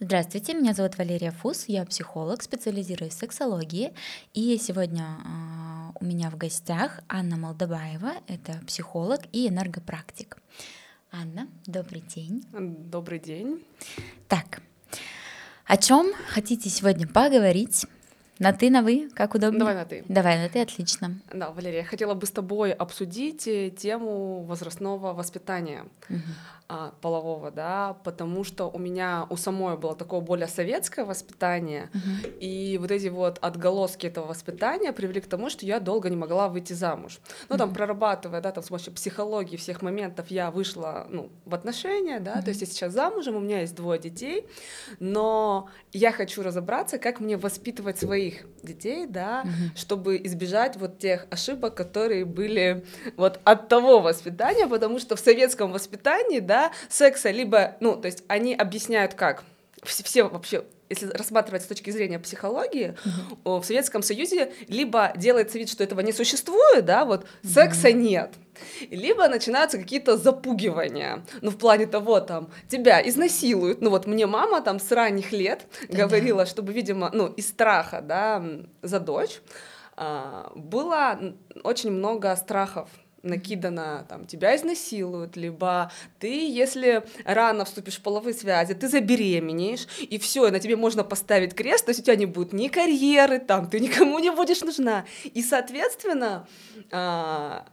Здравствуйте, меня зовут Валерия Фус, я психолог, специализируюсь в сексологии, и сегодня э, у меня в гостях Анна Молдобаева, это психолог и энергопрактик. Анна, добрый день. Добрый день. Так, о чем хотите сегодня поговорить? На ты, на вы, как удобно? Давай на ты. Давай на ты, отлично. Да, Валерия, я хотела бы с тобой обсудить э, тему возрастного воспитания. Угу. А, полового, да, потому что у меня у самой было такое более советское воспитание, uh-huh. и вот эти вот отголоски этого воспитания привели к тому, что я долго не могла выйти замуж. Ну, uh-huh. там, прорабатывая, да, там, с помощью психологии всех моментов, я вышла, ну, в отношения, да, uh-huh. то есть я сейчас замужем, у меня есть двое детей, но я хочу разобраться, как мне воспитывать своих детей, да, uh-huh. чтобы избежать вот тех ошибок, которые были вот от того воспитания, потому что в советском воспитании, да, секса либо, ну, то есть они объясняют как. Все, все вообще если рассматривать с точки зрения психологии, uh-huh. в Советском Союзе либо делается вид, что этого не существует, да, вот uh-huh. секса нет, либо начинаются какие-то запугивания, ну, в плане того, там, тебя изнасилуют, ну, вот мне мама там с ранних лет да, говорила, чтобы, видимо, ну, из страха, да, за дочь, а, было очень много страхов, накидано, там, тебя изнасилуют, либо ты, если рано вступишь в половые связи, ты забеременеешь, и все, на тебе можно поставить крест, то есть у тебя не будет ни карьеры, там, ты никому не будешь нужна. И, соответственно, а,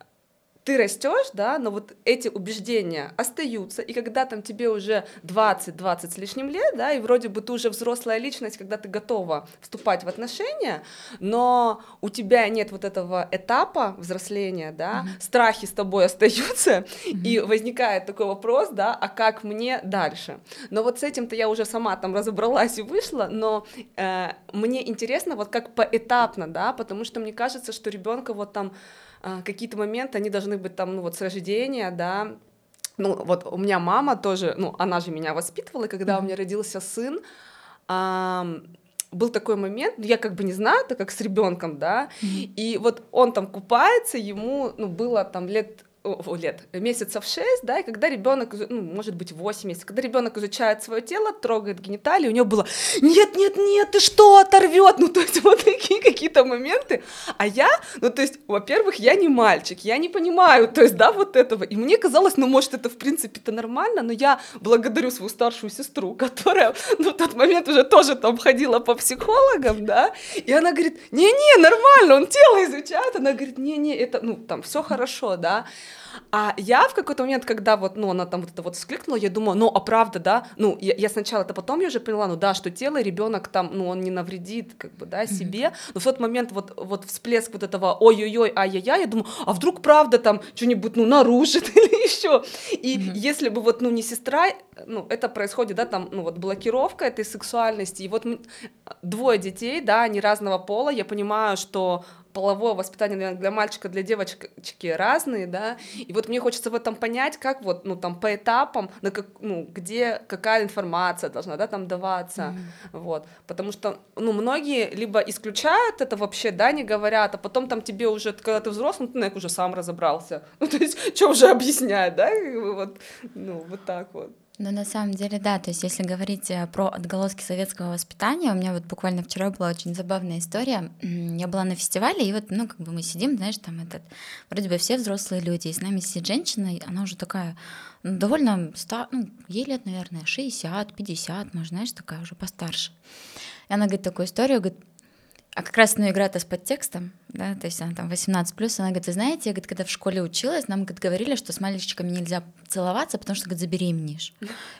ты растешь, да, но вот эти убеждения остаются, и когда там тебе уже 20-20 с лишним лет, да, и вроде бы ты уже взрослая личность, когда ты готова вступать в отношения, но у тебя нет вот этого этапа взросления, да, mm-hmm. страхи с тобой остаются, mm-hmm. и возникает такой вопрос, да, а как мне дальше? Но вот с этим-то я уже сама там разобралась и вышла, но э, мне интересно вот как поэтапно, да, потому что мне кажется, что ребенка вот там какие-то моменты, они должны быть там, ну вот с рождения, да, ну вот у меня мама тоже, ну она же меня воспитывала, когда mm-hmm. у меня родился сын, а, был такой момент, я как бы не знаю, это как с ребенком, да, mm-hmm. и вот он там купается, ему, ну, было там лет лет, месяцев 6, да, и когда ребенок, ну, может быть, 8 месяцев, когда ребенок изучает свое тело, трогает гениталии, у него было нет, нет, нет, ты что, оторвет, ну, то есть вот такие какие-то моменты, а я, ну, то есть, во-первых, я не мальчик, я не понимаю, то есть, да, вот этого, и мне казалось, ну, может, это, в принципе, это нормально, но я благодарю свою старшую сестру, которая, ну, в тот момент уже тоже там ходила по психологам, да, и она говорит, не-не, нормально, он тело изучает, она говорит, не-не, это, ну, там, все хорошо, да, а я в какой-то момент, когда вот, ну, она там вот это вот вскликнула, я думаю, ну, а правда, да, ну, я, я сначала это потом я уже поняла, ну, да, что тело ребенок там, ну, он не навредит, как бы, да, себе, mm-hmm. но в тот момент вот, вот всплеск вот этого ой-ой-ой, ай-яй-яй, я думаю, а вдруг правда там что-нибудь, ну, нарушит или еще, и mm-hmm. если бы вот, ну, не сестра, ну, это происходит, да, там, ну, вот блокировка этой сексуальности, и вот двое детей, да, они разного пола, я понимаю, что половое воспитание, наверное, для мальчика, для девочки разные, да, и вот мне хочется в этом понять, как вот, ну, там, по этапам, на как, ну, где какая информация должна, да, там даваться, mm-hmm. вот, потому что, ну, многие либо исключают это вообще, да, не говорят, а потом там тебе уже, когда ты взрослый, ну, ты, уже сам разобрался, ну, то есть, что уже объяснять, да, вот, ну, вот так вот. Ну, на самом деле, да, то есть если говорить э, про отголоски советского воспитания, у меня вот буквально вчера была очень забавная история. Я была на фестивале, и вот, ну, как бы мы сидим, знаешь, там этот, вроде бы все взрослые люди, и с нами сидит женщина, и она уже такая, ну, довольно, ста, ну, ей лет, наверное, 60, 50, может, знаешь, такая уже постарше. И она говорит такую историю, говорит, а как раз ну, игра-то с подтекстом, да, то есть она там 18 плюс, она говорит, вы знаете, я, говорит, когда в школе училась, нам говорит, говорили, что с мальчиками нельзя целоваться, потому что, говорит, забеременеешь.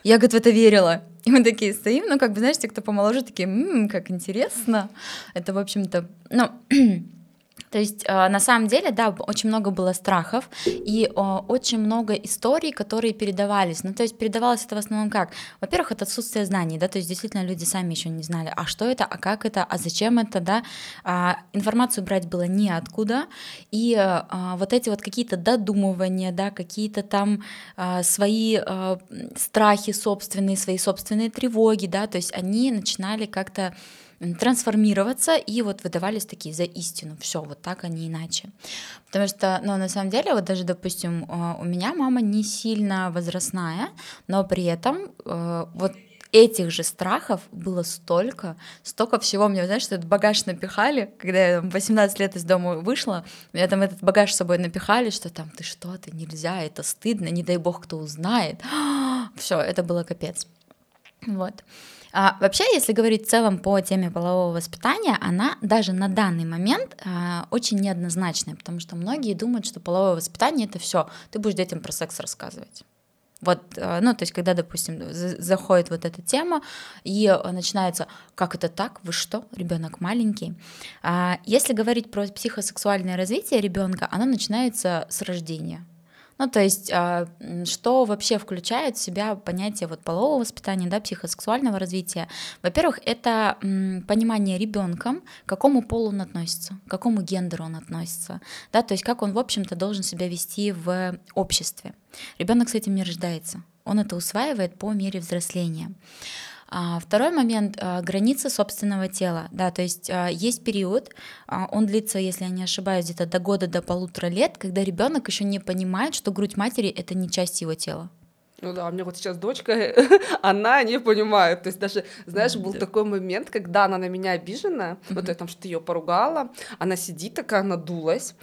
Я, говорит, в это верила. И мы такие стоим, ну, как бы, знаешь, те, кто помоложе, такие, м-м, как интересно. Это, в общем-то, ну, То есть а, на самом деле, да, очень много было страхов и очень много историй, которые передавались. Ну, то есть передавалось это в основном как? Во-первых, это отсутствие знаний, да, то есть действительно люди сами еще не знали, а что это, а как это, а зачем это, да. А, информацию брать было неоткуда, и а, вот эти вот какие-то додумывания, да, какие-то там свои страхи собственные, свои собственные тревоги, да, то есть они начинали как-то трансформироваться и вот выдавались такие за истину. Все, вот так, а не иначе. Потому что, ну, на самом деле, вот даже, допустим, у меня мама не сильно возрастная, но при этом э, вот этих же страхов было столько, столько всего. Мне, знаешь, этот багаж напихали, когда я 18 лет из дома вышла, меня там этот багаж с собой напихали, что там, ты что, ты нельзя, это стыдно, не дай бог, кто узнает. Все, это было капец. Вот. А, вообще, если говорить в целом по теме полового воспитания, она даже на данный момент а, очень неоднозначная, потому что многие думают, что половое воспитание это все, ты будешь детям про секс рассказывать. Вот, а, ну, то есть, когда, допустим, заходит вот эта тема, и начинается, как это так, вы что, ребенок маленький. А, если говорить про психосексуальное развитие ребенка, оно начинается с рождения. Ну, то есть, а, что вообще включает в себя понятие вот полового воспитания, да, психосексуального развития? Во-первых, это понимание ребенком, к какому полу он относится, к какому гендеру он относится, да, то есть как он, в общем-то, должен себя вести в обществе. Ребенок с этим не рождается, он это усваивает по мере взросления. А второй момент а, — границы собственного тела. Да, то есть а, есть период, он длится, если я не ошибаюсь, где-то до года, до полутора лет, когда ребенок еще не понимает, что грудь матери — это не часть его тела. Ну да, у меня вот сейчас дочка, она не понимает. То есть даже, знаешь, был такой момент, когда она на меня обижена, вот я там что-то ее поругала, она сидит такая, надулась,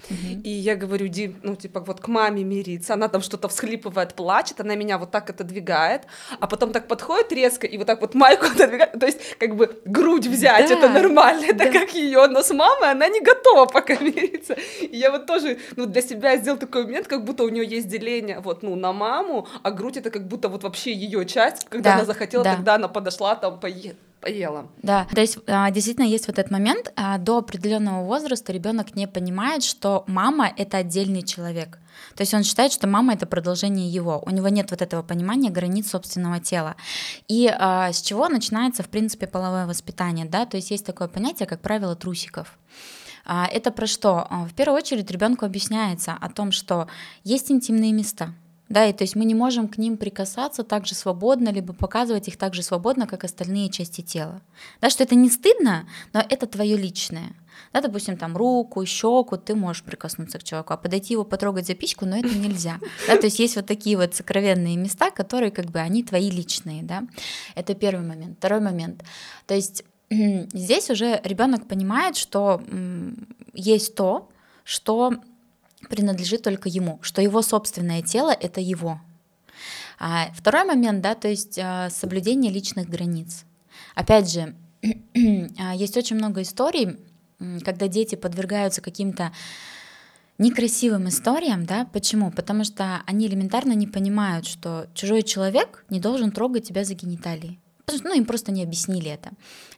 и я говорю, Ди, ну типа вот к маме мириться, она там что-то всхлипывает, плачет, она меня вот так отодвигает, а потом так подходит резко и вот так вот майку отодвигает, то есть как бы грудь взять, да, это нормально, это как ее, но с мамой она не готова пока мириться. И я вот тоже, ну для себя сделал такой момент, как будто у нее есть деление вот, ну на маму, а грудь это как будто вот вообще ее часть, когда да, она захотела, да. тогда она подошла там пое поела. Да, то есть а, действительно есть вот этот момент, а, до определенного возраста ребенок не понимает, что мама это отдельный человек. То есть он считает, что мама это продолжение его. У него нет вот этого понимания границ собственного тела. И а, с чего начинается, в принципе, половое воспитание, да? То есть есть такое понятие, как правило, трусиков. Это про что? В первую очередь ребенку объясняется о том, что есть интимные места, да, и то есть мы не можем к ним прикасаться так же свободно, либо показывать их так же свободно, как остальные части тела. Да, что это не стыдно, но это твое личное. Да, допустим, там руку, щеку, ты можешь прикоснуться к человеку, а подойти его потрогать за пичку, но это нельзя. Да, то есть есть вот такие вот сокровенные места, которые как бы они твои личные, да. Это первый момент. Второй момент. То есть здесь уже ребенок понимает, что есть то, что принадлежит только ему, что его собственное тело — это его. А второй момент, да, то есть а, соблюдение личных границ. Опять же, а, есть очень много историй, когда дети подвергаются каким-то некрасивым историям, да, почему? Потому что они элементарно не понимают, что чужой человек не должен трогать тебя за гениталии. Ну, им просто не объяснили это.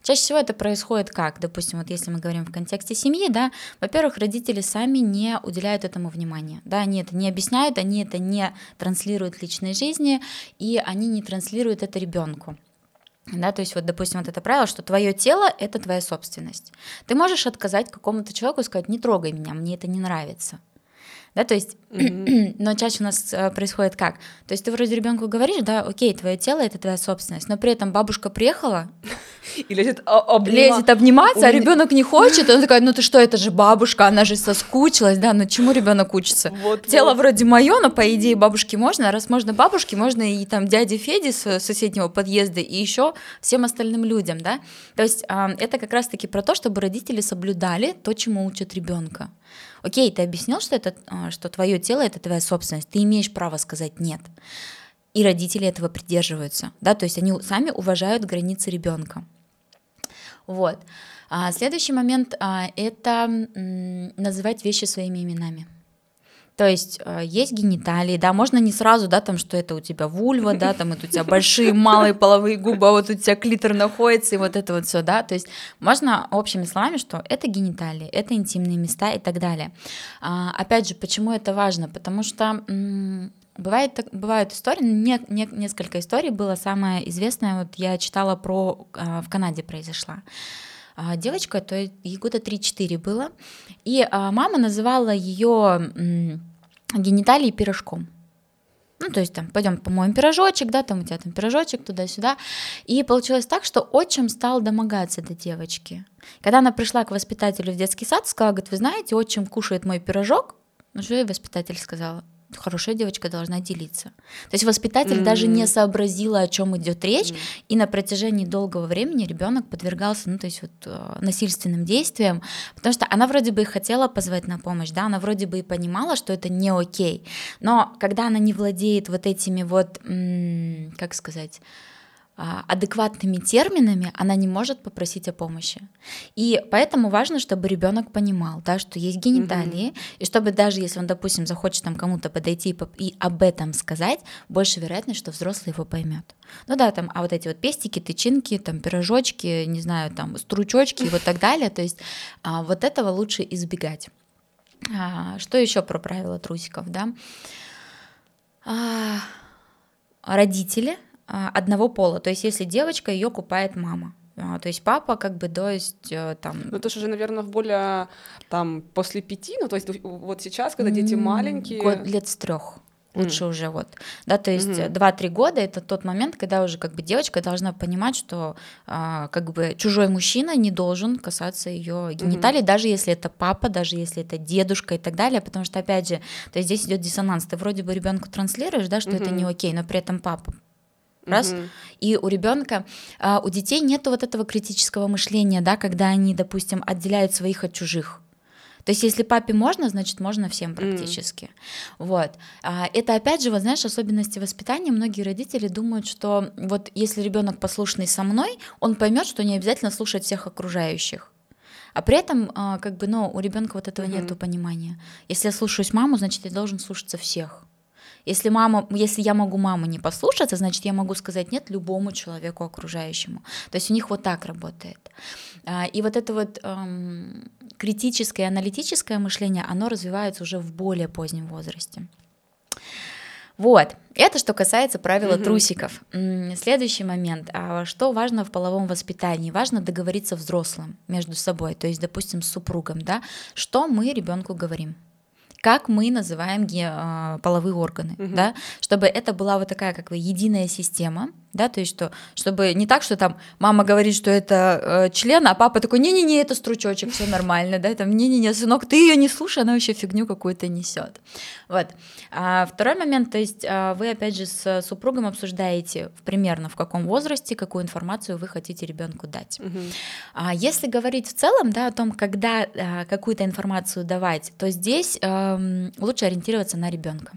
Чаще всего это происходит как? Допустим, вот если мы говорим в контексте семьи, да, во-первых, родители сами не уделяют этому внимания, да, они это не объясняют, они это не транслируют в личной жизни, и они не транслируют это ребенку. Да, то есть вот, допустим, вот это правило, что твое тело — это твоя собственность. Ты можешь отказать какому-то человеку и сказать, не трогай меня, мне это не нравится да, то есть, mm-hmm. но чаще у нас э, происходит как? То есть ты вроде ребенку говоришь, да, окей, твое тело это твоя собственность, но при этом бабушка приехала и лезет, обнима... лезет обниматься, а ребенок не хочет, он такой, ну ты что, это же бабушка, она же соскучилась, да, ну чему ребенок учится? Вот, Тело вот. вроде мое, но по идее бабушке можно, а раз можно бабушке, можно и там дяде Феде с соседнего подъезда, и еще всем остальным людям, да. То есть это как раз-таки про то, чтобы родители соблюдали то, чему учат ребенка. Окей, ты объяснил, что, это, а, что твое тело это твоя собственность, ты имеешь право сказать нет. И родители этого придерживаются, да, то есть они сами уважают границы ребенка. Вот. А следующий момент а, это называть вещи своими именами. То есть э, есть гениталии, да, можно не сразу, да, там, что это у тебя вульва, да, там это у тебя большие, малые половые губы, а вот у тебя клитор находится, и вот это вот все, да, то есть можно общими словами, что это гениталии, это интимные места и так далее. А, опять же, почему это важно? Потому что Бывает, бывают истории, не, не, несколько историй было, самое известное, вот я читала про, э, в Канаде произошла. А, девочка, то ей года 3-4 было, и а, мама называла ее гениталии пирожком. Ну, то есть там, пойдем помоем пирожочек, да, там у тебя там пирожочек туда-сюда. И получилось так, что отчим стал домогаться до девочки. Когда она пришла к воспитателю в детский сад, сказала, говорит, вы знаете, отчим кушает мой пирожок. Ну, что ей воспитатель сказала? Хорошая девочка должна делиться. То есть воспитатель mm-hmm. даже не сообразила, о чем идет речь, mm-hmm. и на протяжении долгого времени ребенок подвергался, ну, то есть вот э, насильственным действиям, потому что она вроде бы и хотела позвать на помощь, да, она вроде бы и понимала, что это не окей, но когда она не владеет вот этими вот, как сказать, адекватными терминами она не может попросить о помощи. И поэтому важно, чтобы ребенок понимал, да, что есть гениталии, mm-hmm. и чтобы даже если он, допустим, захочет там кому-то подойти и, об этом сказать, больше вероятность, что взрослый его поймет. Ну да, там, а вот эти вот пестики, тычинки, там пирожочки, не знаю, там стручочки и вот так далее, то есть а, вот этого лучше избегать. А, что еще про правила трусиков, да? А, родители а, одного пола. То есть, если девочка, ее купает мама. А, то есть папа как бы, то есть э, там... Ну это же уже, наверное, в более там после пяти, ну то есть вот сейчас, когда дети маленькие... Год лет с трех лучше mm. уже вот, да, то есть mm-hmm. года это тот момент, когда уже как бы девочка должна понимать, что а, как бы чужой мужчина не должен касаться ее гениталий, mm-hmm. даже если это папа, даже если это дедушка и так далее, потому что опять же, то есть здесь идет диссонанс, ты вроде бы ребенку транслируешь, да, что mm-hmm. это не окей, но при этом папа раз. Угу. И у ребенка, а, у детей нет вот этого критического мышления, да, когда они, допустим, отделяют своих от чужих. То есть, если папе можно, значит, можно всем практически. Mm. Вот. А, это опять же, вот знаешь, особенности воспитания. Многие родители думают, что вот если ребенок послушный со мной, он поймет, что не обязательно слушать всех окружающих. А при этом, а, как бы, ну, у ребенка вот этого mm-hmm. нету понимания. Если я слушаюсь маму, значит, я должен слушаться всех. Если мама, если я могу маму не послушаться, значит, я могу сказать нет любому человеку окружающему. То есть у них вот так работает. А, и вот это вот эм, критическое, аналитическое мышление, оно развивается уже в более позднем возрасте. Вот, это что касается правила mm-hmm. трусиков. Следующий момент. А что важно в половом воспитании? Важно договориться взрослым между собой, то есть, допустим, с супругом, да, что мы ребенку говорим как мы называем ге- половые органы, угу. да, чтобы это была вот такая как бы единая система, да, то есть что, чтобы не так, что там мама говорит, что это э, член, а папа такой, не-не-не, это стручочек, все нормально, да, там, не-не-не, сынок, ты ее не слушай, она вообще фигню какую-то несет. Вот. А второй момент, то есть а, вы опять же с супругом обсуждаете примерно в каком возрасте, какую информацию вы хотите ребенку дать. Угу. А если говорить в целом, да, о том, когда а, какую-то информацию давать, то здесь а, лучше ориентироваться на ребенка.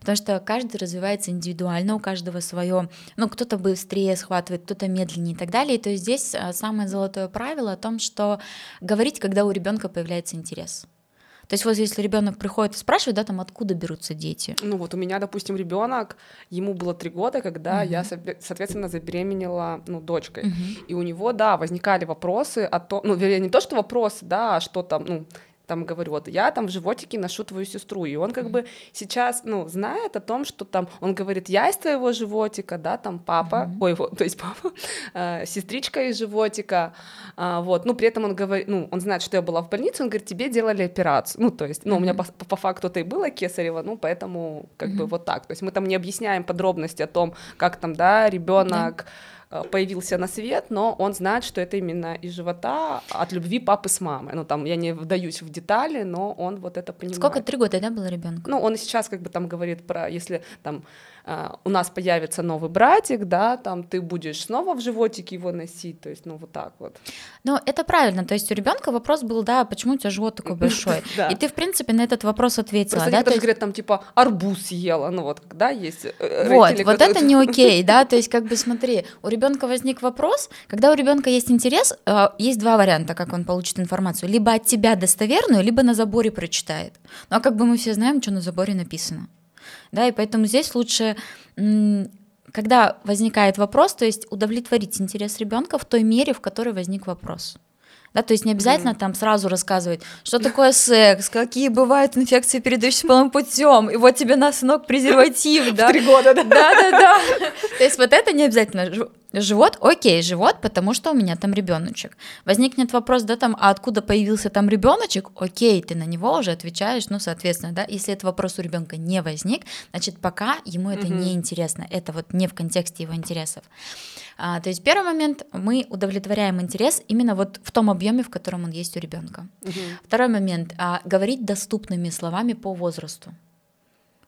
Потому что каждый развивается индивидуально, у каждого свое, ну, кто-то быстрее схватывает, кто-то медленнее и так далее. И то есть здесь а, самое золотое правило о том, что говорить, когда у ребенка появляется интерес. То есть вот если ребенок приходит и спрашивает, да, там откуда берутся дети. Ну вот у меня, допустим, ребенок, ему было три года, когда uh-huh. я, соответственно, забеременела, ну, дочкой. Uh-huh. И у него, да, возникали вопросы о том, ну, вернее, не то, что вопросы, да, а что там, ну, там говорю, вот я там в животике ношу твою сестру, и он как бы сейчас, ну, знает о том, что там, он говорит, я из твоего животика, да, там папа, mm-hmm. ой, вот, то есть папа, э, сестричка из животика, э, вот, ну, при этом он говорит, ну, он знает, что я была в больнице, он говорит, тебе делали операцию, ну, то есть, ну, mm-hmm. у меня по, по факту это и было кесарево, ну, поэтому как mm-hmm. бы вот так, то есть мы там не объясняем подробности о том, как там, да, ребенок Э, появился на свет, но он знает, что это именно из живота от любви папы с мамой. Ну, там, я не вдаюсь в детали, но он вот это понимает. Сколько, три года, да, было ребенку? Ну, он сейчас как бы там говорит про, если там у нас появится новый братик, да, там ты будешь снова в животике его носить, то есть, ну, вот так вот. Ну, это правильно, то есть у ребенка вопрос был, да, почему у тебя живот такой большой? И ты, в принципе, на этот вопрос ответила, да? Просто говорят, там, типа, арбуз съела, ну, вот, да, есть э, Вот, вот это не окей, да, то есть, как бы, смотри, у ребенка возник вопрос, когда у ребенка есть интерес, э, есть два варианта, как он получит информацию, либо от тебя достоверную, либо на заборе прочитает. Ну, а как бы мы все знаем, что на заборе написано да, и поэтому здесь лучше когда возникает вопрос, то есть удовлетворить интерес ребенка в той мере, в которой возник вопрос. Да, то есть не обязательно mm. там сразу рассказывать, что такое секс, какие бывают инфекции, передающиеся половым путем, и вот тебе на сынок презерватив, да. Три года, да. Да, да, да. То есть вот это не обязательно. Живот, окей, живот, потому что у меня там ребеночек. Возникнет вопрос, да, там, а откуда появился там ребеночек? Окей, ты на него уже отвечаешь, ну, соответственно, да, если этот вопрос у ребенка не возник, значит, пока ему это угу. не интересно, это вот не в контексте его интересов. А, то есть первый момент мы удовлетворяем интерес именно вот в том объеме, в котором он есть у ребенка. Угу. Второй момент а, говорить доступными словами по возрасту.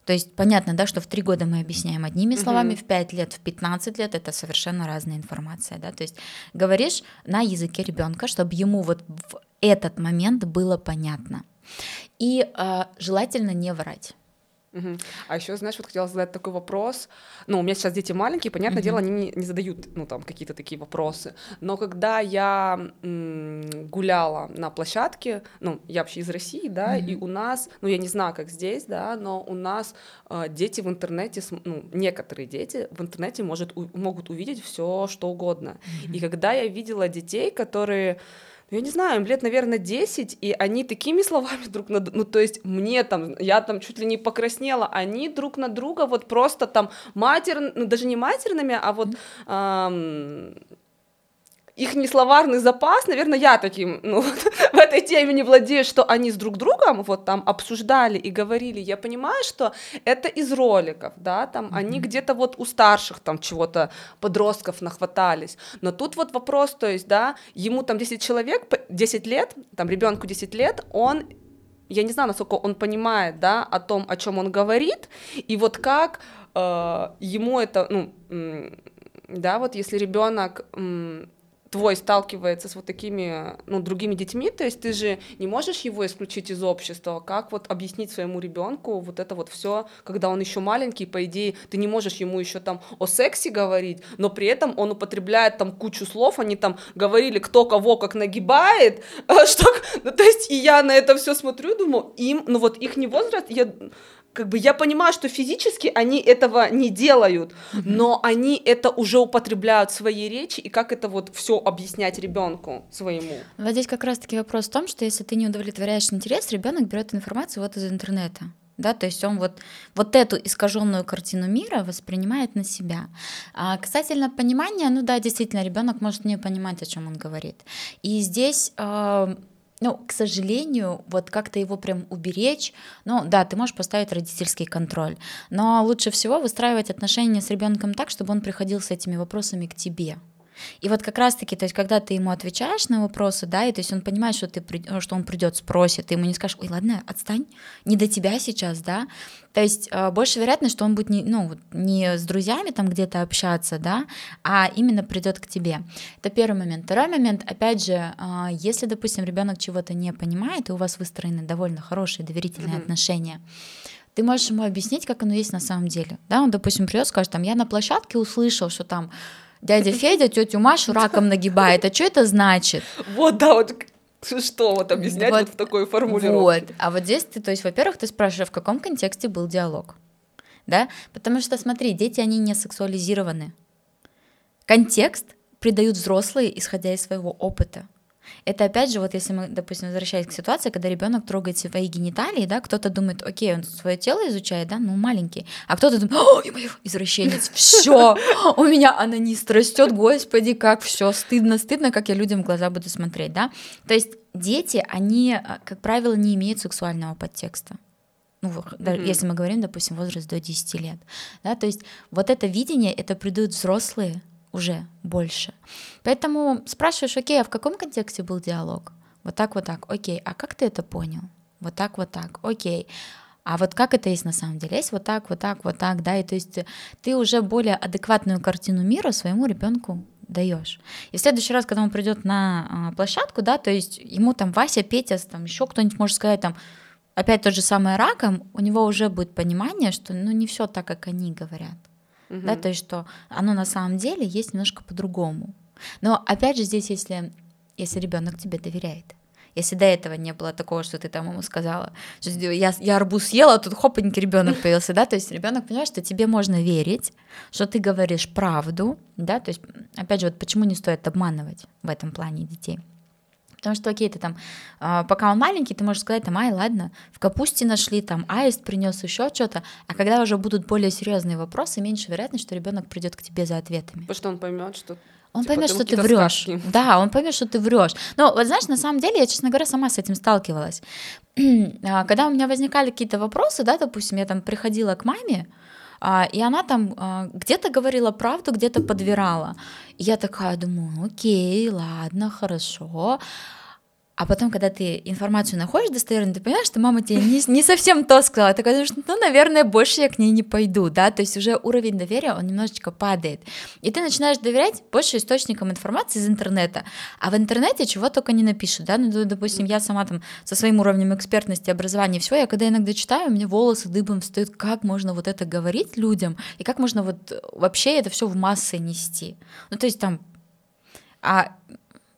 То есть понятно, да, что в три года мы объясняем одними словами, в пять лет, в 15 лет это совершенно разная информация, да. То есть говоришь на языке ребенка, чтобы ему вот в этот момент было понятно. И э, желательно не врать. Угу. А еще, знаешь, вот хотела задать такой вопрос. Ну, у меня сейчас дети маленькие, понятное угу. дело, они не, не задают, ну, там, какие-то такие вопросы. Но когда я м- гуляла на площадке, ну, я вообще из России, да, угу. и у нас, ну, я не знаю, как здесь, да, но у нас э, дети в интернете, ну, некоторые дети в интернете может, у, могут увидеть все, что угодно. Угу. И когда я видела детей, которые я не знаю, им лет, наверное, 10, и они такими словами друг на друга, ну, то есть мне там, я там чуть ли не покраснела, они друг на друга вот просто там матер, ну, даже не матерными, а вот эм, их не словарный запас, наверное, я таким, ну, в этой теме не владею, что они с друг другом вот там обсуждали и говорили, я понимаю, что это из роликов, да, там mm-hmm. они где-то вот у старших там чего-то подростков нахватались, но тут вот вопрос, то есть, да, ему там 10 человек, 10 лет, там ребенку 10 лет, он я не знаю, насколько он понимает, да, о том, о чем он говорит, и вот как э, ему это, ну, да, вот если ребенок твой сталкивается с вот такими, ну, другими детьми, то есть ты же не можешь его исключить из общества, как вот объяснить своему ребенку вот это вот все, когда он еще маленький, по идее, ты не можешь ему еще там о сексе говорить, но при этом он употребляет там кучу слов, они там говорили, кто кого как нагибает, что, ну, то есть и я на это все смотрю, думаю, им, ну вот их не возраст, я как бы я понимаю, что физически они этого не делают, mm-hmm. но они это уже употребляют в своей речи, и как это вот все объяснять ребенку своему? Вот здесь как раз-таки вопрос в том, что если ты не удовлетворяешь интерес, ребенок берет информацию вот из интернета. Да, то есть он вот, вот эту искаженную картину мира воспринимает на себя. А касательно понимания, ну да, действительно, ребенок может не понимать, о чем он говорит. И здесь э, ну, к сожалению, вот как-то его прям уберечь, ну, да, ты можешь поставить родительский контроль, но лучше всего выстраивать отношения с ребенком так, чтобы он приходил с этими вопросами к тебе. И вот как раз-таки, то есть, когда ты ему отвечаешь на вопросы, да, и то есть он понимает, что, ты, что он придет, спросит, ты ему не скажешь, ой, ладно, отстань, не до тебя сейчас, да, то есть э, больше вероятность, что он будет не, ну, не с друзьями там где-то общаться, да, а именно придет к тебе. Это первый момент. Второй момент, опять же, э, если, допустим, ребенок чего-то не понимает, и у вас выстроены довольно хорошие доверительные mm-hmm. отношения, ты можешь ему объяснить, как оно есть на самом деле. Да, он, допустим, придет, скажет, там, я на площадке услышал, что там дядя Федя тетю Машу раком нагибает. А что это значит? Вот, да, вот что вот объяснять вот, вот в такой формулировке. Вот. А вот здесь ты, то есть, во-первых, ты спрашиваешь, в каком контексте был диалог, да? Потому что, смотри, дети, они не сексуализированы. Контекст придают взрослые, исходя из своего опыта. Это опять же, вот если мы, допустим, возвращаясь к ситуации, когда ребенок трогает свои гениталии, да, кто-то думает, окей, он свое тело изучает, да, ну маленький, а кто-то думает, ой, мой извращенец, все, у меня анонист растет, господи, как все стыдно, стыдно, как я людям в глаза буду смотреть, да. То есть дети, они, а, как правило, не имеют сексуального подтекста. Ну, mm-hmm. если мы говорим, допустим, возраст до 10 лет, да, то есть вот это видение, это придут взрослые, уже больше. Поэтому спрашиваешь, окей, а в каком контексте был диалог? Вот так, вот так, окей, а как ты это понял? Вот так, вот так, окей. А вот как это есть на самом деле? Есть вот так, вот так, вот так, да, и то есть ты уже более адекватную картину мира своему ребенку даешь. И в следующий раз, когда он придет на а, площадку, да, то есть ему там Вася, Петя, там еще кто-нибудь может сказать там, опять тот же самый раком, у него уже будет понимание, что ну не все так, как они говорят угу. да, то есть что оно на самом деле есть немножко по-другому. Но опять же здесь, если, если ребенок тебе доверяет, если до этого не было такого, что ты там ему сказала, что я, я арбуз съела, а тут хопанький ребенок появился, да, то есть ребенок понимает, что тебе можно верить, что ты говоришь правду, да, то есть, опять же, вот почему не стоит обманывать в этом плане детей. Потому что, окей, ты там, а, пока он маленький, ты можешь сказать, там, ай, ладно, в капусте нашли, там, аист принес еще что-то, а когда уже будут более серьезные вопросы, меньше вероятность, что ребенок придет к тебе за ответами. Потому что он поймет, что он типа, поймет, что ты врешь. Да, он поймет, что ты врешь. Но вот знаешь, на самом деле, я, честно говоря, сама с этим сталкивалась. А, когда у меня возникали какие-то вопросы, да, допустим, я там приходила к маме, и она там а, где-то говорила правду, где-то подвирала. Я такая думаю, окей, ладно, хорошо. А потом, когда ты информацию находишь достоверно, ты понимаешь, что мама тебе не, не совсем то сказала. Ты говоришь, ну, наверное, больше я к ней не пойду, да, то есть уже уровень доверия, он немножечко падает. И ты начинаешь доверять больше источникам информации из интернета. А в интернете чего только не напишут, да, ну, допустим, я сама там со своим уровнем экспертности, образования, все, я когда иногда читаю, у меня волосы дыбом встают, как можно вот это говорить людям, и как можно вот вообще это все в массы нести. Ну, то есть там а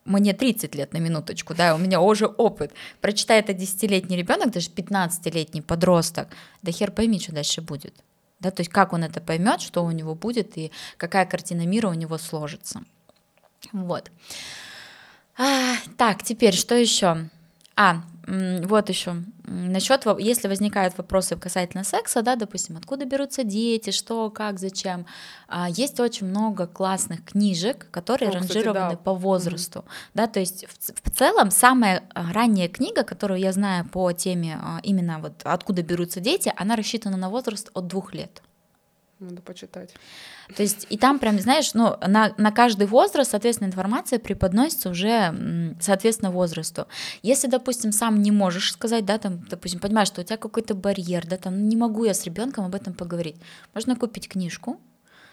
мне 30 лет на минуточку, да, у меня уже опыт. Прочитай это десятилетний ребенок, даже 15-летний подросток, да хер пойми, что дальше будет. Да, то есть как он это поймет, что у него будет и какая картина мира у него сложится. Вот. А, так, теперь что еще? А, вот еще насчет, если возникают вопросы касательно секса, да, допустим, откуда берутся дети, что, как, зачем, а, есть очень много классных книжек, которые О, ранжированы кстати, да. по возрасту, mm-hmm. да, то есть в, в целом самая а, ранняя книга, которую я знаю по теме а, именно вот откуда берутся дети, она рассчитана на возраст от двух лет. Надо почитать. То есть и там прям, знаешь, ну, на, на каждый возраст, соответственно, информация преподносится уже, соответственно, возрасту. Если, допустим, сам не можешь сказать, да, там, допустим, понимаешь, что у тебя какой-то барьер, да, там, «Ну, не могу я с ребенком об этом поговорить, можно купить книжку,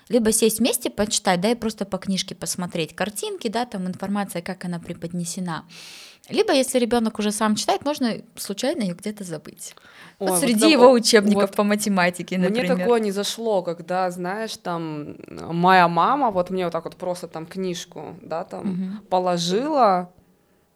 либо сесть вместе, почитать, да, и просто по книжке посмотреть картинки, да, там информация, как она преподнесена. Либо, если ребенок уже сам читает, можно случайно ее где-то забыть. Ой, вот среди вот, его учебников вот, по математике, например. Мне такое не зашло, когда, знаешь, там моя мама вот мне вот так вот просто там книжку, да, там угу. положила,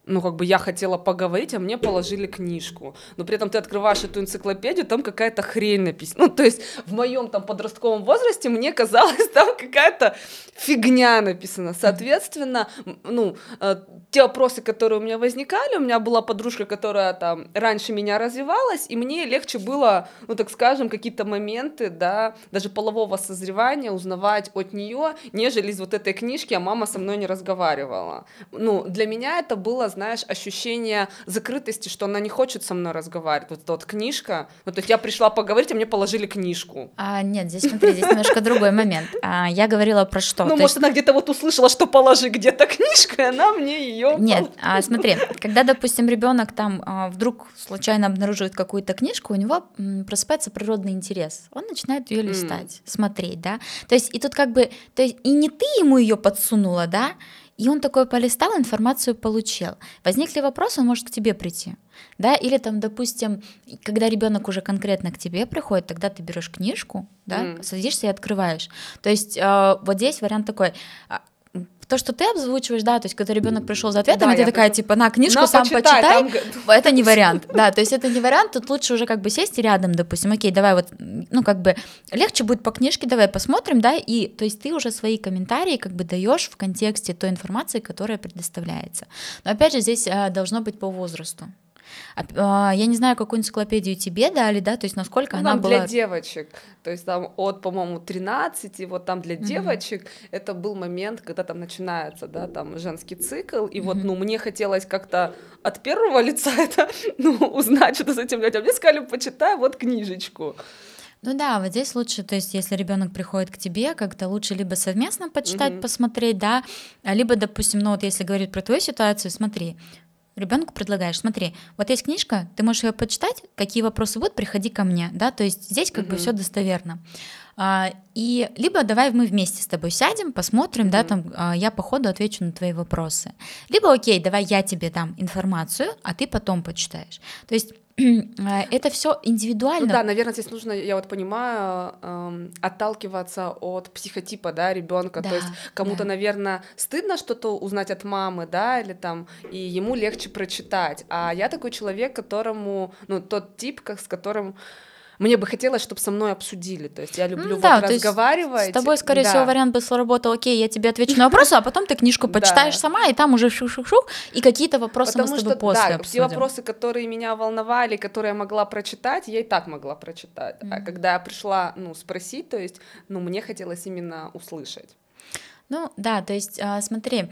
ну, как бы я хотела поговорить, а мне положили книжку. Но при этом ты открываешь эту энциклопедию, там какая-то хрень написана. Ну, то есть в моем там подростковом возрасте мне казалось, там какая-то фигня написана. Соответственно, ну, э, те вопросы, которые у меня возникали, у меня была подружка, которая там раньше меня развивалась, и мне легче было, ну, так скажем, какие-то моменты, да, даже полового созревания узнавать от нее, нежели из вот этой книжки, а мама со мной не разговаривала. Ну, для меня это было, знаешь, ощущение закрытости, что она не хочет со мной разговаривать. Вот эта вот книжка, вот то есть я пришла поговорить, а мне положили книжку. А, нет, здесь смотри, здесь немножко другой момент. А, я говорила про что? Ну, может, она где-то вот услышала, что положи где-то книжку, и она мне ее. Нет, а, смотри, когда, допустим, ребенок там а, вдруг случайно обнаруживает какую-то книжку, у него м, просыпается природный интерес. Он начинает ее листать, mm. смотреть, да. То есть, и тут как бы, то есть, и не ты ему ее подсунула, да, и он такой полистал, информацию получил. Возникли вопросы, он может к тебе прийти. Да, или там, допустим, когда ребенок уже конкретно к тебе приходит, тогда ты берешь книжку, да, mm. садишься и открываешь. То есть э, вот здесь вариант такой а, то, что ты обзвучиваешь, да, то есть когда ребенок пришел за ответом, да, и ты такая, типа, на книжку на, сам почитай, почитай там... это не вариант, да, то есть это не вариант, тут лучше уже как бы сесть и рядом, допустим, окей, давай вот, ну как бы легче будет по книжке, давай посмотрим, да, и то есть ты уже свои комментарии как бы даешь в контексте той информации, которая предоставляется. Но опять же здесь а, должно быть по возрасту. А, я не знаю, какую энциклопедию тебе дали, да, то есть насколько ну, она там была... для девочек, то есть там от, по-моему, 13, и вот там для mm-hmm. девочек это был момент, когда там начинается, да, там женский цикл, и mm-hmm. вот, ну, мне хотелось как-то от первого лица это, ну, узнать, что-то с этим людям. Мне сказали, почитай вот книжечку. Ну да, вот здесь лучше, то есть если ребенок приходит к тебе, как-то лучше либо совместно почитать, угу. посмотреть, да, либо, допустим, ну вот если говорить про твою ситуацию, смотри, ребенку предлагаешь, смотри, вот есть книжка, ты можешь ее почитать, какие вопросы будут, приходи ко мне, да, то есть здесь как mm-hmm. бы все достоверно. А, и либо давай мы вместе с тобой сядем, посмотрим, mm-hmm. да, там а, я по ходу отвечу на твои вопросы. Либо окей, давай я тебе дам информацию, а ты потом почитаешь. То есть это все индивидуально. Ну да, наверное, здесь нужно, я вот понимаю, эм, отталкиваться от психотипа, да, ребенка. Да, То есть кому-то, да. наверное, стыдно что-то узнать от мамы, да, или там, и ему легче прочитать. А я такой человек, которому, ну, тот тип, как, с которым мне бы хотелось, чтобы со мной обсудили. То есть я люблю ну, да, вот разговаривать. С тобой, скорее да. всего, вариант бы сработал, окей, я тебе отвечу на вопросы, а потом ты книжку почитаешь сама, и там уже шух-шух-шух, и какие-то вопросы мы с тобой после да, все вопросы, которые меня волновали, которые я могла прочитать, я и так могла прочитать. А когда я пришла, ну, спросить, то есть, ну, мне хотелось именно услышать. Ну, да, то есть, а, смотри,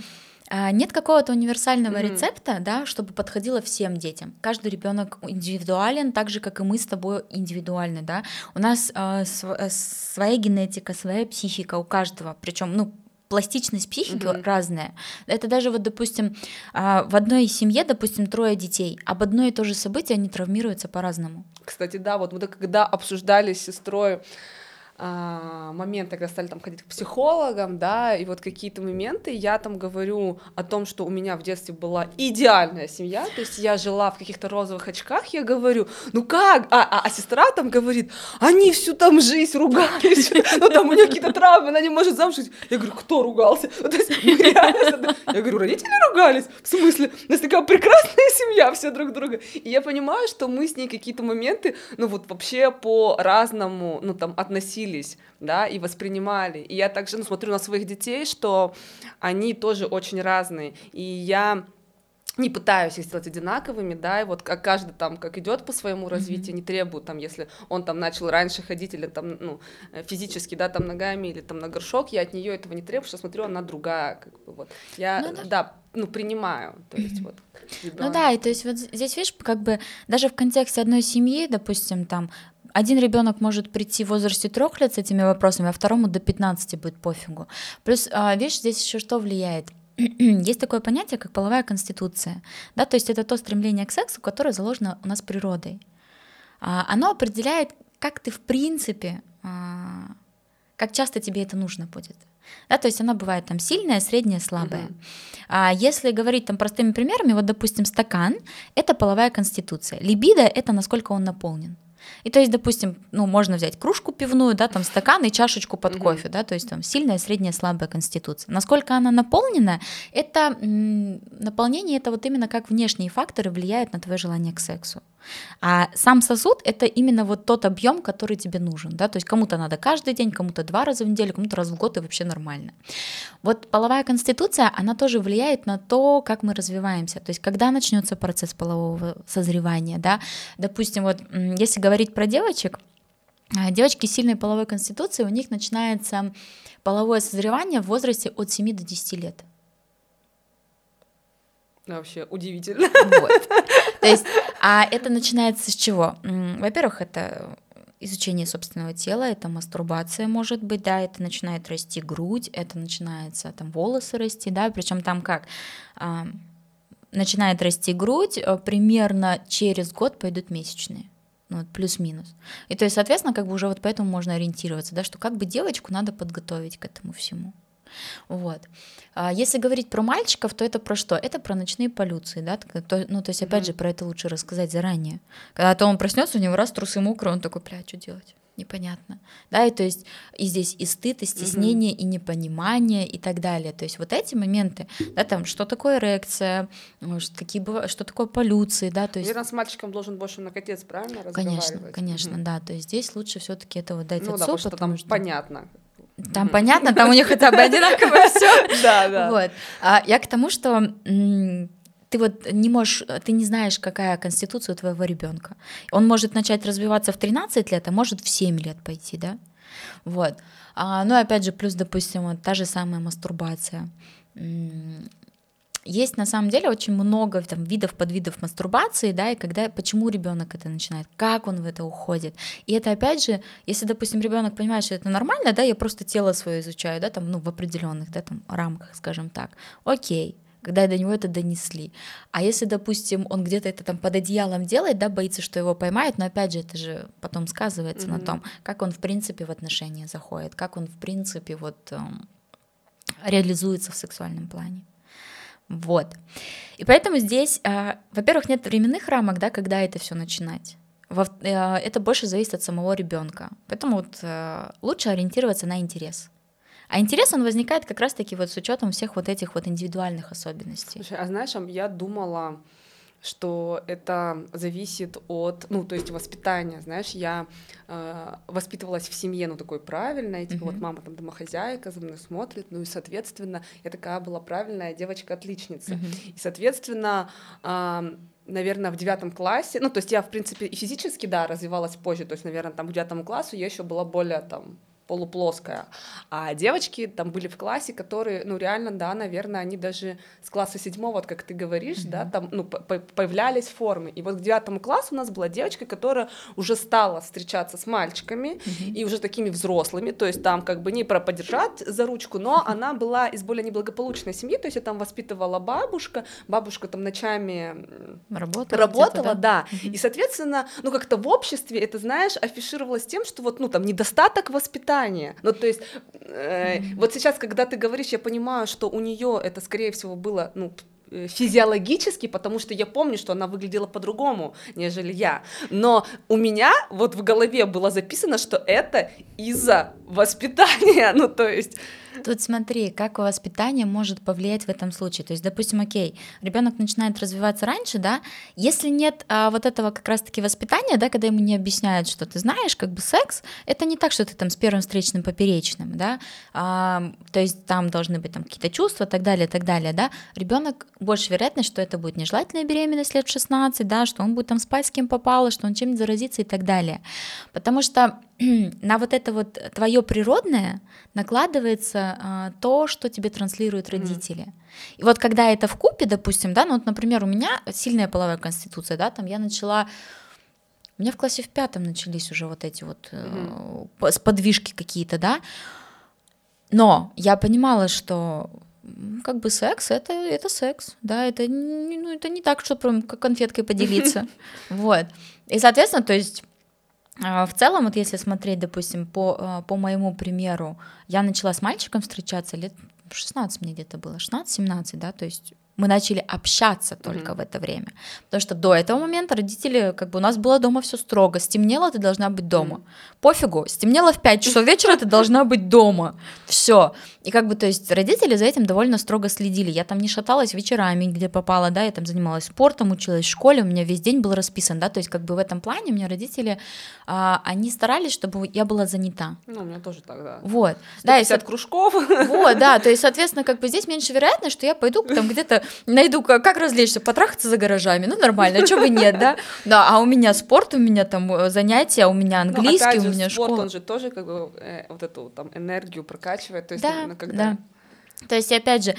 нет какого-то универсального mm-hmm. рецепта, да, чтобы подходило всем детям. Каждый ребенок индивидуален, так же как и мы с тобой индивидуальны, да. У нас э, св- своя генетика, своя психика у каждого, причем, ну, пластичность психики угу. разная. Это даже вот, допустим, а, в одной семье, допустим, трое детей, об одно и то же событие они травмируются по-разному. Кстати, да, вот мы когда обсуждали с сестрой а, моменты, когда стали там ходить к психологам, да, и вот какие-то моменты, я там говорю о том, что у меня в детстве была идеальная семья, то есть я жила в каких-то розовых очках, я говорю, ну как, а, а, а сестра там говорит, они всю там жизнь ругались, ну там у нее какие-то травмы, она не может замуж Я говорю, кто ругался? Ну, то есть, я говорю, родители ругались? В смысле? У нас такая прекрасная семья, все друг друга. И я понимаю, что мы с ней какие-то моменты, ну вот вообще по-разному, ну там относились учились, да, и воспринимали. И я также ну, смотрю на своих детей, что они тоже очень разные. И я не пытаюсь их сделать одинаковыми, да, и вот как каждый там как идет по своему развитию, mm-hmm. не требую там, если он там начал раньше ходить или там, ну, э, физически, да, там ногами или там на горшок, я от нее этого не требую, что смотрю, она другая, как бы вот. Я, ну, да. да, ну, принимаю, то есть вот. Ну да, и то есть вот здесь, видишь, как бы даже в контексте одной семьи, допустим, там один ребенок может прийти в возрасте трех лет с этими вопросами, а второму до 15 будет пофигу. Плюс, а, видишь, здесь еще что влияет? Есть такое понятие, как половая конституция. Да, то есть это то стремление к сексу, которое заложено у нас природой. А, оно определяет, как ты в принципе, а, как часто тебе это нужно будет. Да, то есть она бывает там сильная, средняя, слабая. Uh-huh. А если говорить там простыми примерами, вот допустим стакан — это половая конституция, либидо — это насколько он наполнен. И то есть, допустим, ну, можно взять кружку пивную, да, там стакан и чашечку под кофе, да, то есть там сильная, средняя, слабая конституция. Насколько она наполнена, это наполнение, это вот именно как внешние факторы влияют на твое желание к сексу. А сам сосуд — это именно вот тот объем, который тебе нужен. Да? То есть кому-то надо каждый день, кому-то два раза в неделю, кому-то раз в год и вообще нормально. Вот половая конституция, она тоже влияет на то, как мы развиваемся. То есть когда начнется процесс полового созревания. Да? Допустим, вот если говорить про девочек, а, девочки с сильной половой конституцией, у них начинается половое созревание в возрасте от 7 до 10 лет. Вообще удивительно. Вот. То есть, а это начинается с чего? Во-первых, это изучение собственного тела, это мастурбация может быть, да, это начинает расти грудь, это начинается там волосы расти, да, причем там как а, начинает расти грудь, э, примерно через год пойдут месячные. Ну, вот, плюс-минус. И то есть, соответственно, как бы уже вот поэтому можно ориентироваться, да, что как бы девочку надо подготовить к этому всему. Вот. А если говорить про мальчиков, то это про что? Это про ночные полюции, да? То, ну, то есть, опять mm-hmm. же, про это лучше рассказать заранее. Когда то он проснется, у него раз трусы мокрые, он такой, бля, что делать? Непонятно, да, и то есть и здесь и стыд, и стеснение, mm-hmm. и непонимание и так далее, то есть вот эти моменты, да, там, что такое эрекция, какие бывают, что такое полюции, да, то есть... Наверное, с мальчиком должен больше на котец, правильно, Конечно, конечно, mm-hmm. да, то есть здесь лучше все таки это вот дать ну, отцу, да, потому что там что... понятно, там понятно, там у них хотя бы одинаково все. Да, да. Вот. А я к тому, что ты вот не можешь, ты не знаешь, какая конституция у твоего ребенка. Он может начать развиваться в 13 лет, а может в 7 лет пойти, да? Вот. А, ну, опять же, плюс, допустим, вот та же самая мастурбация есть на самом деле очень много там, видов, подвидов мастурбации, да, и когда, почему ребенок это начинает, как он в это уходит. И это опять же, если, допустим, ребенок понимает, что это нормально, да, я просто тело свое изучаю, да, там, ну, в определенных, да, там, рамках, скажем так, окей, когда до него это донесли. А если, допустим, он где-то это там под одеялом делает, да, боится, что его поймают, но опять же, это же потом сказывается mm-hmm. на том, как он в принципе в отношения заходит, как он в принципе вот эм, реализуется в сексуальном плане. Вот. И поэтому здесь, э, во-первых, нет временных рамок, да, когда это все начинать. Во, э, это больше зависит от самого ребенка. Поэтому вот, э, лучше ориентироваться на интерес. А интерес он возникает как раз-таки вот с учетом всех вот этих вот индивидуальных особенностей. Слушай, а знаешь, я думала, что это зависит от, ну, то есть воспитания, знаешь, я э, воспитывалась в семье, ну, такой правильной, типа, uh-huh. вот мама там домохозяйка за мной смотрит, ну, и, соответственно, я такая была правильная девочка-отличница, uh-huh. и, соответственно, э, наверное, в девятом классе, ну, то есть я, в принципе, и физически, да, развивалась позже, то есть, наверное, там, к девятому классу я еще была более, там, полуплоская. А девочки там были в классе, которые, ну, реально, да, наверное, они даже с класса седьмого, вот как ты говоришь, mm-hmm. да, там, ну, по появлялись формы. И вот к девятому классу у нас была девочка, которая уже стала встречаться с мальчиками mm-hmm. и уже такими взрослыми, то есть там как бы не про подержать за ручку, но mm-hmm. она была из более неблагополучной семьи, то есть я там воспитывала бабушка, бабушка там ночами работала, работала да, mm-hmm. и, соответственно, ну, как-то в обществе это, знаешь, афишировалось тем, что вот, ну, там, недостаток воспитания воспитания. Ну, то есть, э, mm-hmm. вот сейчас, когда ты говоришь, я понимаю, что у нее это, скорее всего, было, ну, э, физиологически, потому что я помню, что она выглядела по-другому, нежели я. Но у меня вот в голове было записано, что это из-за воспитания. Ну, то есть Тут смотри, как воспитание может повлиять в этом случае. То есть, допустим, окей, ребенок начинает развиваться раньше, да, если нет а, вот этого как раз-таки воспитания, да, когда ему не объясняют, что ты знаешь, как бы секс, это не так, что ты там с первым встречным поперечным, да, а, то есть там должны быть там какие-то чувства, так далее, так далее, да, ребенок больше вероятность, что это будет нежелательная беременность лет 16, да, что он будет там спать с кем попало, что он чем-нибудь заразится и так далее. Потому что на вот это вот твое природное накладывается а, то, что тебе транслируют родители. Mm. И вот когда это в купе, допустим, да, ну вот, например, у меня сильная половая конституция, да, там я начала у меня в классе в пятом начались уже вот эти вот э, подвижки какие-то, да. Но я понимала, что как бы секс это это секс, да, это ну это не так, что прям как конфеткой поделиться, вот. И соответственно, то есть в целом, вот если смотреть, допустим, по, а, по моему примеру, я начала с мальчиком встречаться лет 16 мне где-то было, 16-17, да, то есть мы начали общаться только mm-hmm. в это время. Потому что до этого момента родители, как бы у нас было дома все строго. Стемнело, ты должна быть дома. Mm-hmm. Пофигу, стемнело в 5 часов вечера, ты должна быть дома. Все. И как бы, то есть родители за этим довольно строго следили. Я там не шаталась вечерами, где попала, да, я там занималась спортом, училась в школе, у меня весь день был расписан, да, то есть как бы в этом плане у меня родители, а, они старались, чтобы я была занята. Ну, у меня тоже тогда. Вот. Да, и от кружков. Вот, да, то есть, соответственно, как бы здесь меньше вероятность, что я пойду там где-то найду, как, как развлечься, потрахаться за гаражами, ну нормально, а что бы нет, да? Да, а у меня спорт, у меня там э, занятия, у меня ну, английский, ну, у меня спорт, школа. он же тоже как бы э, вот эту там энергию прокачивает, то есть да, когда... Да. То есть, опять же,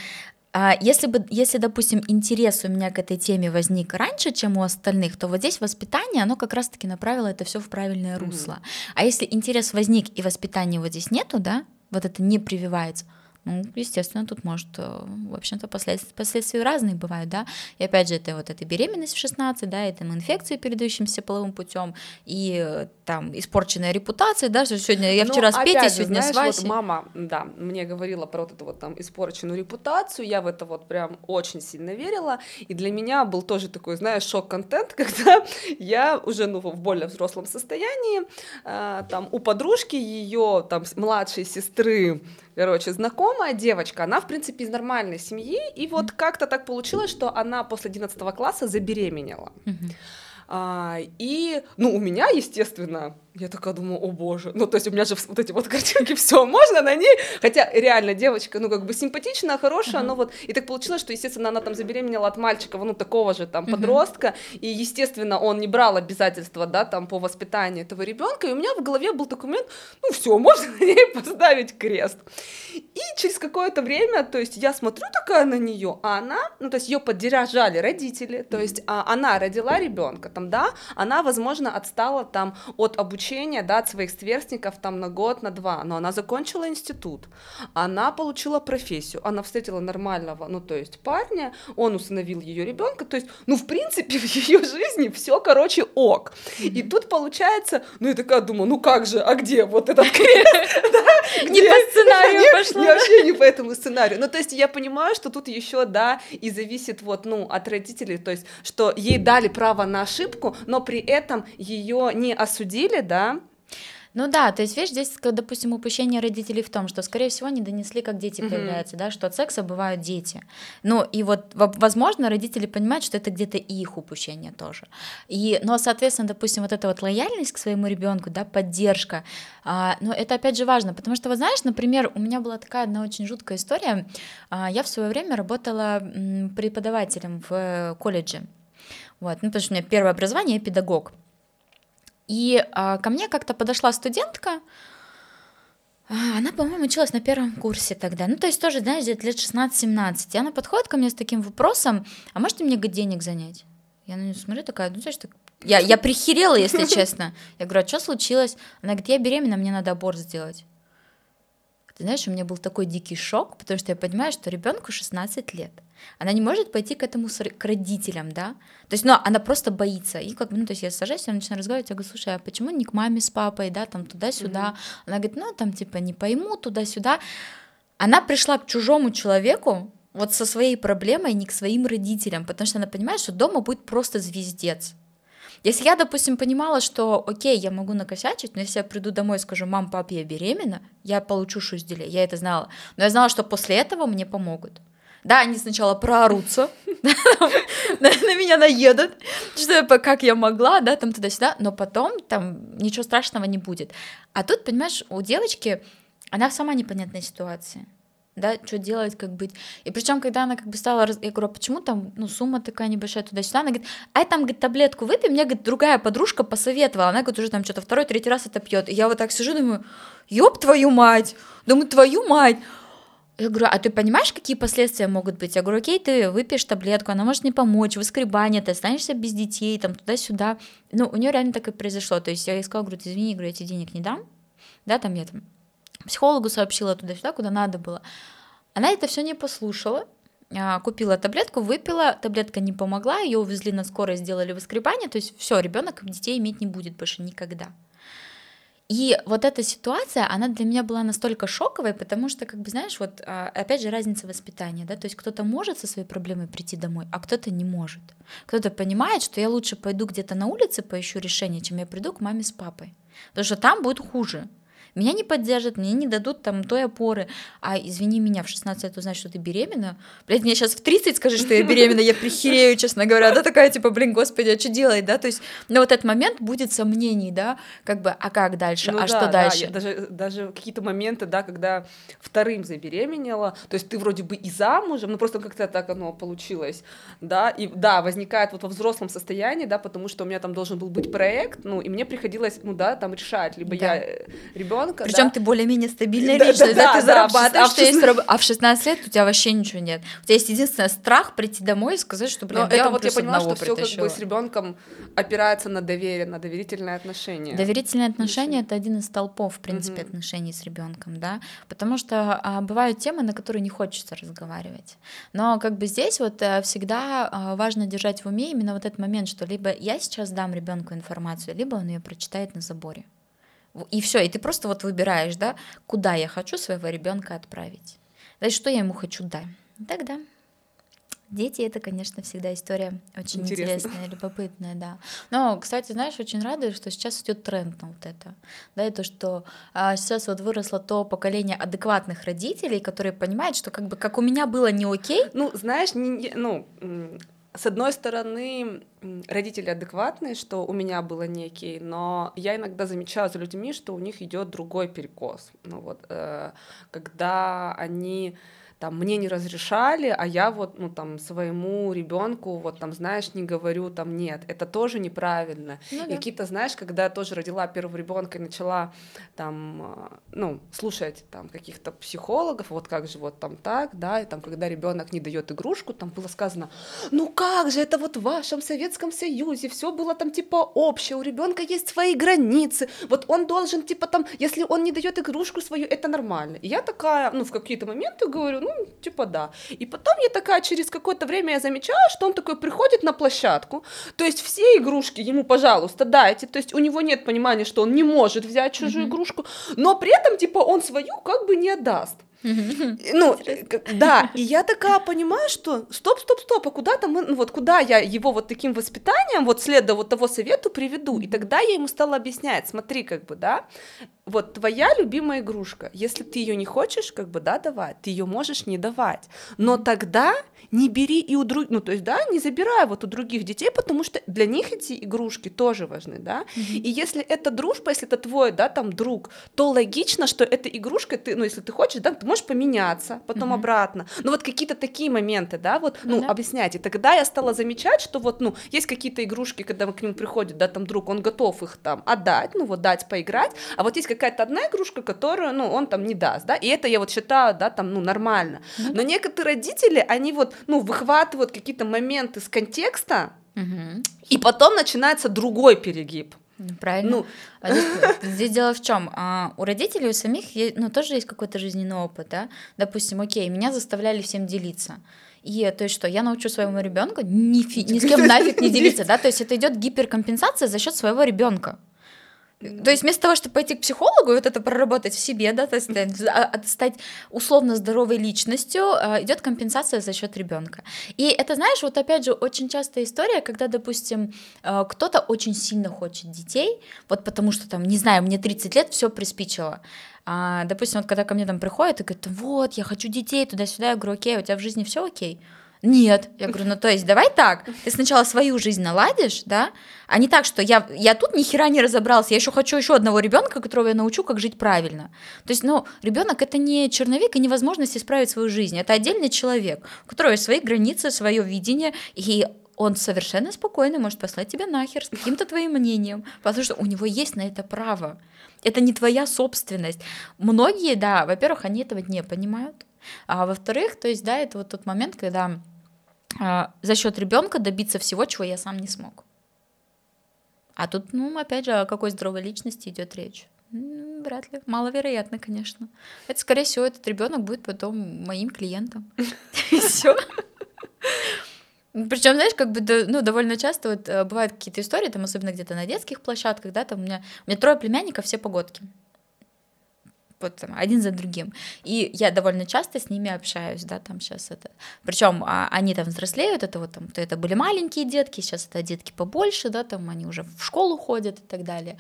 а, если бы, если, допустим, интерес у меня к этой теме возник раньше, чем у остальных, то вот здесь воспитание, оно как раз-таки направило это все в правильное русло. Mm-hmm. А если интерес возник и воспитания вот здесь нету, да, вот это не прививается, ну, естественно, тут может, э, в общем-то, последствия, последствия разные бывают, да, и опять же, это вот эта беременность в 16, да, это инфекции, передающимся половым путем, и э, там испорченная репутация, да, что сегодня я ну, вчера с Петей, сегодня знаешь, с Васей. Вот мама, да, мне говорила про вот эту вот там испорченную репутацию, я в это вот прям очень сильно верила, и для меня был тоже такой, знаешь, шок-контент, когда я уже, ну, в более взрослом состоянии, э, там, у подружки ее, там, младшей сестры, короче, знакомая девочка, она, в принципе, из нормальной семьи, и вот как-то так получилось, что она после 11 класса забеременела. А, и, ну, у меня, естественно, я такая думаю, о боже, ну, то есть у меня же вот эти вот картинки, все можно на ней, хотя реально девочка, ну, как бы симпатичная, хорошая, uh-huh. но вот, и так получилось, что, естественно, она там забеременела от мальчика, ну, такого же там подростка, uh-huh. и, естественно, он не брал обязательства, да, там, по воспитанию этого ребенка, и у меня в голове был документ, ну, все, можно на ней поставить крест. И через какое-то время, то есть я смотрю такая на нее, а она, ну, то есть ее поддержали родители, то есть а, она родила ребенка, там, да, она, возможно, отстала там от обучения обучение, да, от своих сверстников там на год, на два, но она закончила институт, она получила профессию, она встретила нормального, ну, то есть парня, он усыновил ее ребенка, то есть, ну, в принципе, в ее жизни все, короче, ок. И тут получается, ну, я такая думаю, ну как же, а где вот этот крест? Не по сценарию пошло. Вообще не по этому сценарию. Ну, то есть я понимаю, что тут еще, да, и зависит вот, ну, от родителей, то есть, что ей дали право на ошибку, но при этом ее не осудили, да, да, ну да, то есть, видишь, здесь, допустим, упущение родителей в том, что, скорее всего, не донесли, как дети mm-hmm. появляются, да, что от секса бывают дети. Ну и вот, возможно, родители понимают, что это где-то их упущение тоже. И, но, соответственно, допустим, вот эта вот лояльность к своему ребенку, да, поддержка, а, но это опять же важно, потому что, вот знаешь, например, у меня была такая одна очень жуткая история. А, я в свое время работала преподавателем в колледже. Вот, ну, потому что у меня первое образование я педагог. И а, ко мне как-то подошла студентка, А, она, по-моему, училась на первом курсе тогда. Ну, то есть тоже, знаешь, где-то лет 16-17. И она подходит ко мне с таким вопросом, а можете мне денег занять? Я на нее смотрю, такая, ну, знаешь, так... Я, я прихерела, если честно. Я говорю, а что случилось? Она говорит, я беременна, мне надо аборт сделать. Ты знаешь, у меня был такой дикий шок, потому что я понимаю, что ребенку 16 лет. Она не может пойти к этому к родителям, да? То есть, ну, она просто боится. И как бы, ну, то есть я сажусь, я начинаю разговаривать, я говорю, слушай, а почему не к маме с папой, да, там туда-сюда? Mm-hmm. Она говорит, ну, там, типа, не пойму, туда-сюда. Она пришла к чужому человеку, вот со своей проблемой, не к своим родителям, потому что она понимает, что дома будет просто звездец. Если я, допустим, понимала, что, окей, я могу накосячить, но если я приду домой и скажу, мам, пап, я беременна, я получу шузделе, я это знала. Но я знала, что после этого мне помогут. Да, они сначала проорутся, на меня наедут, что как я могла, да, там туда-сюда, но потом там ничего страшного не будет. А тут, понимаешь, у девочки, она в сама непонятной ситуации да, что делать, как быть. И причем, когда она как бы стала, я говорю, а почему там, ну, сумма такая небольшая туда-сюда, она говорит, а я там, говорит, таблетку выпей, мне, говорит, другая подружка посоветовала, она, говорит, уже там что-то второй, третий раз это пьет. И я вот так сижу, думаю, ёб твою мать, думаю, твою мать. Я говорю, а ты понимаешь, какие последствия могут быть? Я говорю, окей, ты выпьешь таблетку, она может не помочь, выскребание, ты останешься без детей, там, туда-сюда. Ну, у нее реально так и произошло. То есть я ей сказала, говорю, извини, говорю, я тебе денег не дам, да, там я там психологу сообщила туда-сюда, куда надо было. Она это все не послушала, а, купила таблетку, выпила, таблетка не помогла, ее увезли на скорой, сделали выскребание, то есть все, ребенок детей иметь не будет больше никогда. И вот эта ситуация, она для меня была настолько шоковой, потому что, как бы, знаешь, вот а, опять же разница воспитания, да, то есть кто-то может со своей проблемой прийти домой, а кто-то не может. Кто-то понимает, что я лучше пойду где-то на улице поищу решение, чем я приду к маме с папой, потому что там будет хуже. Меня не поддержат, мне не дадут там той опоры. А извини меня, в 16 лет узнать, что ты беременна. Блядь, мне сейчас в 30 скажи, что я беременна, я прихерею, честно говоря. Да, такая типа, блин, господи, а что делать, да? То есть, но вот этот момент будет сомнений, да, как бы, а как дальше, ну, а да, что дальше? Да, даже, даже какие-то моменты, да, когда вторым забеременела, то есть ты вроде бы и замужем, ну просто как-то так оно получилось, да, и да, возникает вот во взрослом состоянии, да, потому что у меня там должен был быть проект, ну, и мне приходилось, ну да, там решать, либо да. я э, ребенок ребенка. Причем да? ты более-менее стабильная да, личность, да, да, да, ты зарабатываешь, а в, 16... есть, а в 16 лет у тебя вообще ничего нет. У тебя есть единственный страх прийти домой и сказать, что, блин, Но я это вот я поняла, что все как бы с ребенком опирается на доверие, на доверительные отношения. Доверительные отношения это один из столпов, в принципе, угу. отношений с ребенком, да, потому что а, бывают темы, на которые не хочется разговаривать. Но как бы здесь вот а, всегда а, важно держать в уме именно вот этот момент, что либо я сейчас дам ребенку информацию, либо он ее прочитает на заборе. И все, и ты просто вот выбираешь, да, куда я хочу своего ребенка отправить. Да, и что я ему хочу дать. Тогда дети это, конечно, всегда история очень Интересно. интересная, любопытная, да. Но, кстати, знаешь, очень рада, что сейчас идет тренд на вот это, да, и то, что а, сейчас вот выросло то поколение адекватных родителей, которые понимают, что как бы как у меня было не окей. Ну, знаешь, не, ну с одной стороны, родители адекватные, что у меня было некий, но я иногда замечаю за людьми, что у них идет другой перекос. Ну вот, э, когда они там мне не разрешали, а я вот, ну, там, своему ребенку, вот, там, знаешь, не говорю, там, нет, это тоже неправильно. Ну, да. И какие-то, знаешь, когда я тоже родила первого ребенка и начала, там, а, ну, слушать, там, каких-то психологов, вот как же вот там так, да, и там, когда ребенок не дает игрушку, там было сказано, ну как же, это вот в вашем Советском Союзе, все было там, типа, общее, у ребенка есть свои границы, вот он должен, типа, там, если он не дает игрушку свою, это нормально. И я такая, ну, в какие-то моменты говорю, ну, типа да. И потом я такая, через какое-то время я замечаю, что он такой приходит на площадку, то есть все игрушки ему, пожалуйста, дайте, то есть у него нет понимания, что он не может взять чужую mm-hmm. игрушку, но при этом, типа, он свою как бы не отдаст. Ну, да, и я такая понимаю, что стоп, стоп, стоп, а куда там, ну вот куда я его вот таким воспитанием, вот следуя вот того совету приведу, и тогда я ему стала объяснять, смотри, как бы, да, вот твоя любимая игрушка, если ты ее не хочешь, как бы, да, давать, ты ее можешь не давать, но тогда не бери и у других, ну, то есть, да, не забирай вот у других детей, потому что для них эти игрушки тоже важны, да, mm-hmm. и если это дружба, если это твой, да, там, друг, то логично, что эта игрушка, ты, ну, если ты хочешь, да, ты можешь поменяться, потом mm-hmm. обратно, ну, вот какие-то такие моменты, да, вот, ну, mm-hmm. и тогда я стала замечать, что вот, ну, есть какие-то игрушки, когда к нему приходит, да, там, друг, он готов их там отдать, ну, вот, дать поиграть, а вот есть какая-то одна игрушка, которую, ну, он там не даст, да, и это я вот считаю, да, там, ну, нормально. Mm-hmm. Но некоторые родители, они вот, ну, выхватывают какие-то моменты с контекста, mm-hmm. и потом начинается другой перегиб. Ну, правильно. Ну, а здесь, здесь дело в чем? А, у родителей у самих есть, ну, тоже есть какой-то жизненный опыт, да? Допустим, окей, меня заставляли всем делиться. И то есть что, я научу своему ребенку ни, ни с кем нафиг не делиться, да? То есть это идет гиперкомпенсация за счет своего ребенка. То есть вместо того, чтобы пойти к психологу и вот это проработать в себе, да, то есть а, стать условно здоровой личностью, а, идет компенсация за счет ребенка. И это, знаешь, вот опять же очень частая история, когда, допустим, а, кто-то очень сильно хочет детей, вот потому что там, не знаю, мне 30 лет, все приспичило. А, допустим, вот когда ко мне там приходят и говорят, вот, я хочу детей туда-сюда, я говорю, окей, у тебя в жизни все окей? Нет. Я говорю, ну то есть давай так, ты сначала свою жизнь наладишь, да, а не так, что я, я тут ни хера не разобрался, я еще хочу еще одного ребенка, которого я научу, как жить правильно. То есть, ну, ребенок это не черновик и невозможность исправить свою жизнь, это отдельный человек, у которого есть свои границы, свое видение, и он совершенно спокойно может послать тебя нахер с каким-то твоим мнением, потому что у него есть на это право. Это не твоя собственность. Многие, да, во-первых, они этого не понимают, а во-вторых, то есть, да, это вот тот момент, когда а, за счет ребенка добиться всего, чего я сам не смог. А тут, ну, опять же, о какой здоровой личности идет речь? Вряд ли. Маловероятно, конечно. Это, скорее всего, этот ребенок будет потом моим клиентом. И все. Причем, знаешь, как бы ну, довольно часто вот э, бывают какие-то истории, там, особенно где-то на детских площадках, да, там у меня, у меня трое племянников, все погодки вот там, один за другим. И я довольно часто с ними общаюсь, да, там сейчас это. Причем а, они там взрослеют, это вот там, то это были маленькие детки, сейчас это детки побольше, да, там они уже в школу ходят и так далее.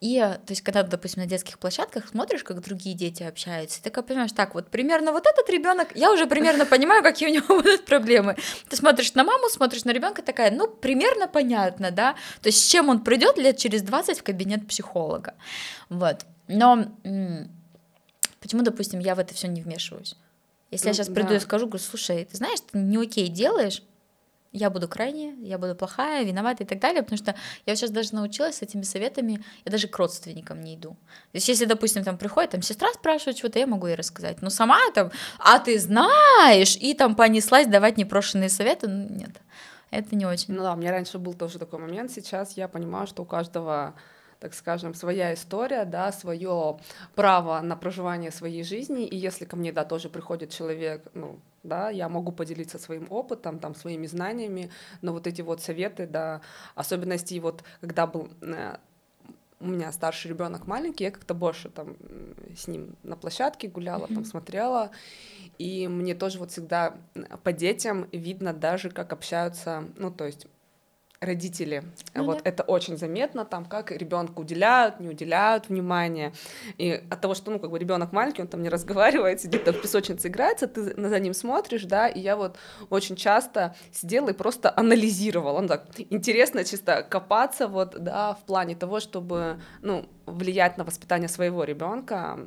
И, то есть, когда, допустим, на детских площадках смотришь, как другие дети общаются, ты как понимаешь, так, вот примерно вот этот ребенок, я уже примерно понимаю, какие у него будут проблемы. Ты смотришь на маму, смотришь на ребенка, такая, ну, примерно понятно, да, то есть, с чем он придет лет через 20 в кабинет психолога. Вот. Но Почему, допустим, я в это все не вмешиваюсь? Если ну, я сейчас приду да. и скажу, говорю, слушай, ты знаешь, ты не окей делаешь, я буду крайне, я буду плохая, виновата и так далее, потому что я сейчас даже научилась с этими советами, я даже к родственникам не иду. То есть если, допустим, там приходит, там сестра спрашивает что-то, я могу ей рассказать, но сама там, а ты знаешь, и там понеслась давать непрошенные советы, ну нет, это не очень. Ну да, у меня раньше был тоже такой момент, сейчас я понимаю, что у каждого так скажем, своя история, да, свое право на проживание своей жизни, и если ко мне, да, тоже приходит человек, ну, да, я могу поделиться своим опытом, там, своими знаниями, но вот эти вот советы, да, особенности, вот, когда был э, у меня старший ребенок маленький, я как-то больше там с ним на площадке гуляла, mm-hmm. там смотрела, и мне тоже вот всегда по детям видно даже, как общаются, ну, то есть родители. Ну, вот да. это очень заметно, там, как ребенку уделяют, не уделяют внимания. И от того, что, ну, как бы ребенок маленький, он там не разговаривает, сидит там в песочнице играется, ты за ним смотришь, да, и я вот очень часто сидела и просто анализировала. Ну, так, интересно чисто копаться вот, да, в плане того, чтобы, ну, влиять на воспитание своего ребенка,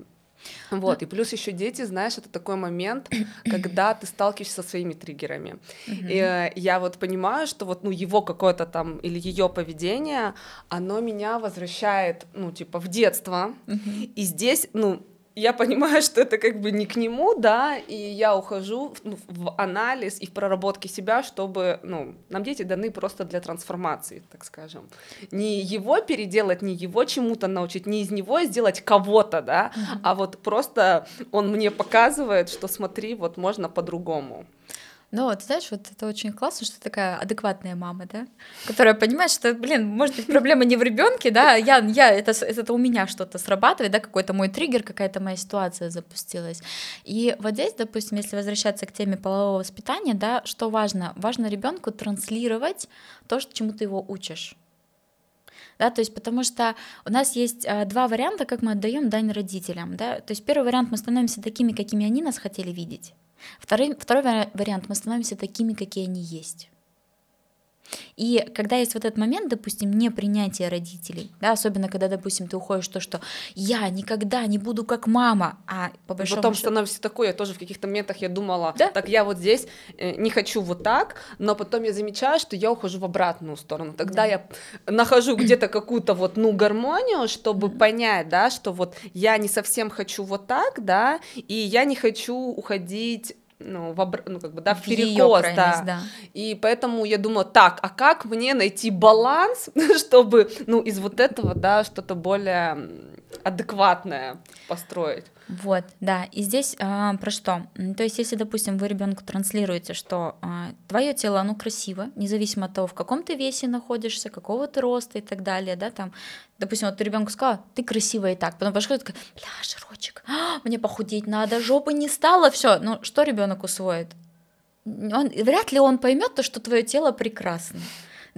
вот, и плюс еще дети, знаешь, это такой момент, когда ты сталкиваешься со своими триггерами. И э, я вот понимаю, что вот, ну, его какое-то там или ее поведение, оно меня возвращает, ну, типа, в детство. И здесь, ну, я понимаю, что это как бы не к нему, да, и я ухожу в, ну, в анализ и в проработке себя, чтобы, ну, нам дети даны просто для трансформации, так скажем. Не его переделать, не его чему-то научить, не из него сделать кого-то, да, mm-hmm. а вот просто он мне показывает, что смотри, вот можно по-другому. Ну вот, знаешь, вот это очень классно, что такая адекватная мама, да, которая понимает, что, блин, может быть, проблема не в ребенке, да, я, я это, это у меня что-то срабатывает, да, какой-то мой триггер, какая-то моя ситуация запустилась. И вот здесь, допустим, если возвращаться к теме полового воспитания, да, что важно? Важно ребенку транслировать то, чему ты его учишь. Да, то есть потому что у нас есть а, два варианта, как мы отдаем дань родителям. Да? То есть первый вариант мы становимся такими, какими они нас хотели видеть. Второй, второй вариант, мы становимся такими, какие они есть. И когда есть вот этот момент, допустим, непринятия родителей, да, особенно когда, допустим, ты уходишь то, что я никогда не буду как мама, а по большому Потом счету... становишься такой, я тоже в каких-то моментах я думала, да? так я вот здесь э, не хочу вот так, но потом я замечаю, что я ухожу в обратную сторону. Тогда да. я нахожу где-то какую-то вот, ну, гармонию, чтобы mm-hmm. понять, да, что вот я не совсем хочу вот так, да, и я не хочу уходить ну, в обр... ну, как бы, да, в, перекос, да. да. И поэтому я думаю, так, а как мне найти баланс, чтобы, ну, из вот этого, да, что-то более адекватное построить? Вот, да. И здесь а, про что? То есть, если, допустим, вы ребенку транслируете, что а, твое тело, оно красиво, независимо от того, в каком ты весе находишься, какого ты роста и так далее, да, там, допустим, вот ребенку сказала, ты красивая и так, потом пошла такая, бля, жирочек, а, мне похудеть надо, жопы не стало, все, ну что ребенок усвоит? Он, вряд ли он поймет то, что твое тело прекрасно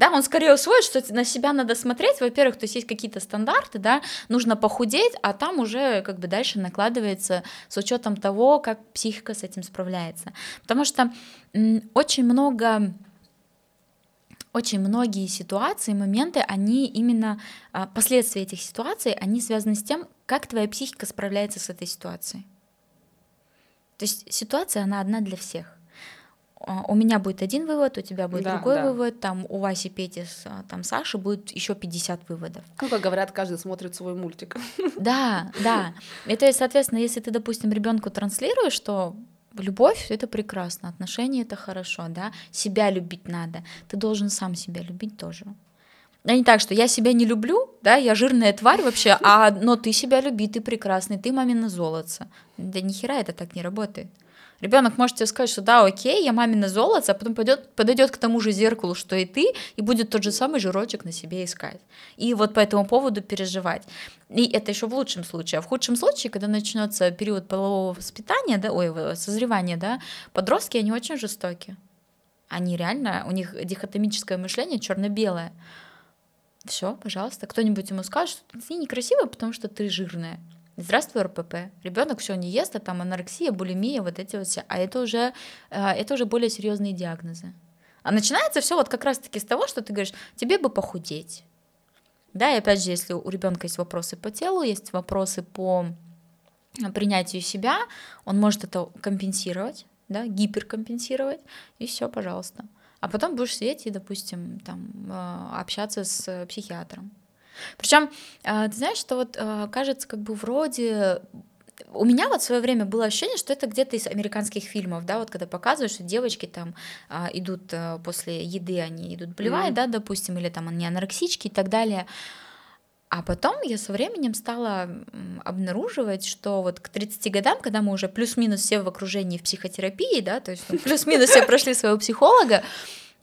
да, он скорее усвоит, что на себя надо смотреть, во-первых, то есть есть какие-то стандарты, да, нужно похудеть, а там уже как бы дальше накладывается с учетом того, как психика с этим справляется, потому что очень много очень многие ситуации, моменты, они именно, а, последствия этих ситуаций, они связаны с тем, как твоя психика справляется с этой ситуацией. То есть ситуация, она одна для всех. А, у меня будет один вывод, у тебя будет да, другой да. вывод, там у Васи, Пети, а, там Саши будет еще 50 выводов. Ну, как говорят, каждый смотрит свой мультик. Да, да. И то есть, соответственно, если ты, допустим, ребенку транслируешь, что любовь это прекрасно, отношения это хорошо, да, себя любить надо, ты должен сам себя любить тоже. А не так, что я себя не люблю, да, я жирная тварь вообще, а но ты себя люби, ты прекрасный, ты мамина золотце. Да нихера это так не работает. Ребенок может тебе сказать, что да, окей, я мамина золото, а потом пойдет, подойдет к тому же зеркалу, что и ты, и будет тот же самый жирочек на себе искать. И вот по этому поводу переживать. И это еще в лучшем случае. А в худшем случае, когда начнется период полового воспитания, да, ой, созревания, да, подростки, они очень жестокие. Они реально, у них дихотомическое мышление черно-белое. Все, пожалуйста, кто-нибудь ему скажет, что ты некрасивая, потому что ты жирная. Здравствуй, РПП. Ребенок все не ест, а там анорексия, булимия, вот эти вот все. А это уже, э, это уже более серьезные диагнозы. А начинается все вот как раз-таки с того, что ты говоришь, тебе бы похудеть. Да, и опять же, если у ребенка есть вопросы по телу, есть вопросы по принятию себя, он может это компенсировать, да, гиперкомпенсировать, и все, пожалуйста. А потом будешь сидеть и, допустим, там, э, общаться с психиатром. Причем, а, ты знаешь, что вот а, кажется, как бы вроде у меня вот в свое время было ощущение, что это где-то из американских фильмов, да, вот когда показывают, что девочки там а, идут а, после еды, они идут блевать, mm. да, допустим, или там они анорексички и так далее. А потом я со временем стала обнаруживать, что вот к 30 годам, когда мы уже плюс-минус все в окружении в психотерапии, да, то есть ну, плюс-минус все прошли своего психолога,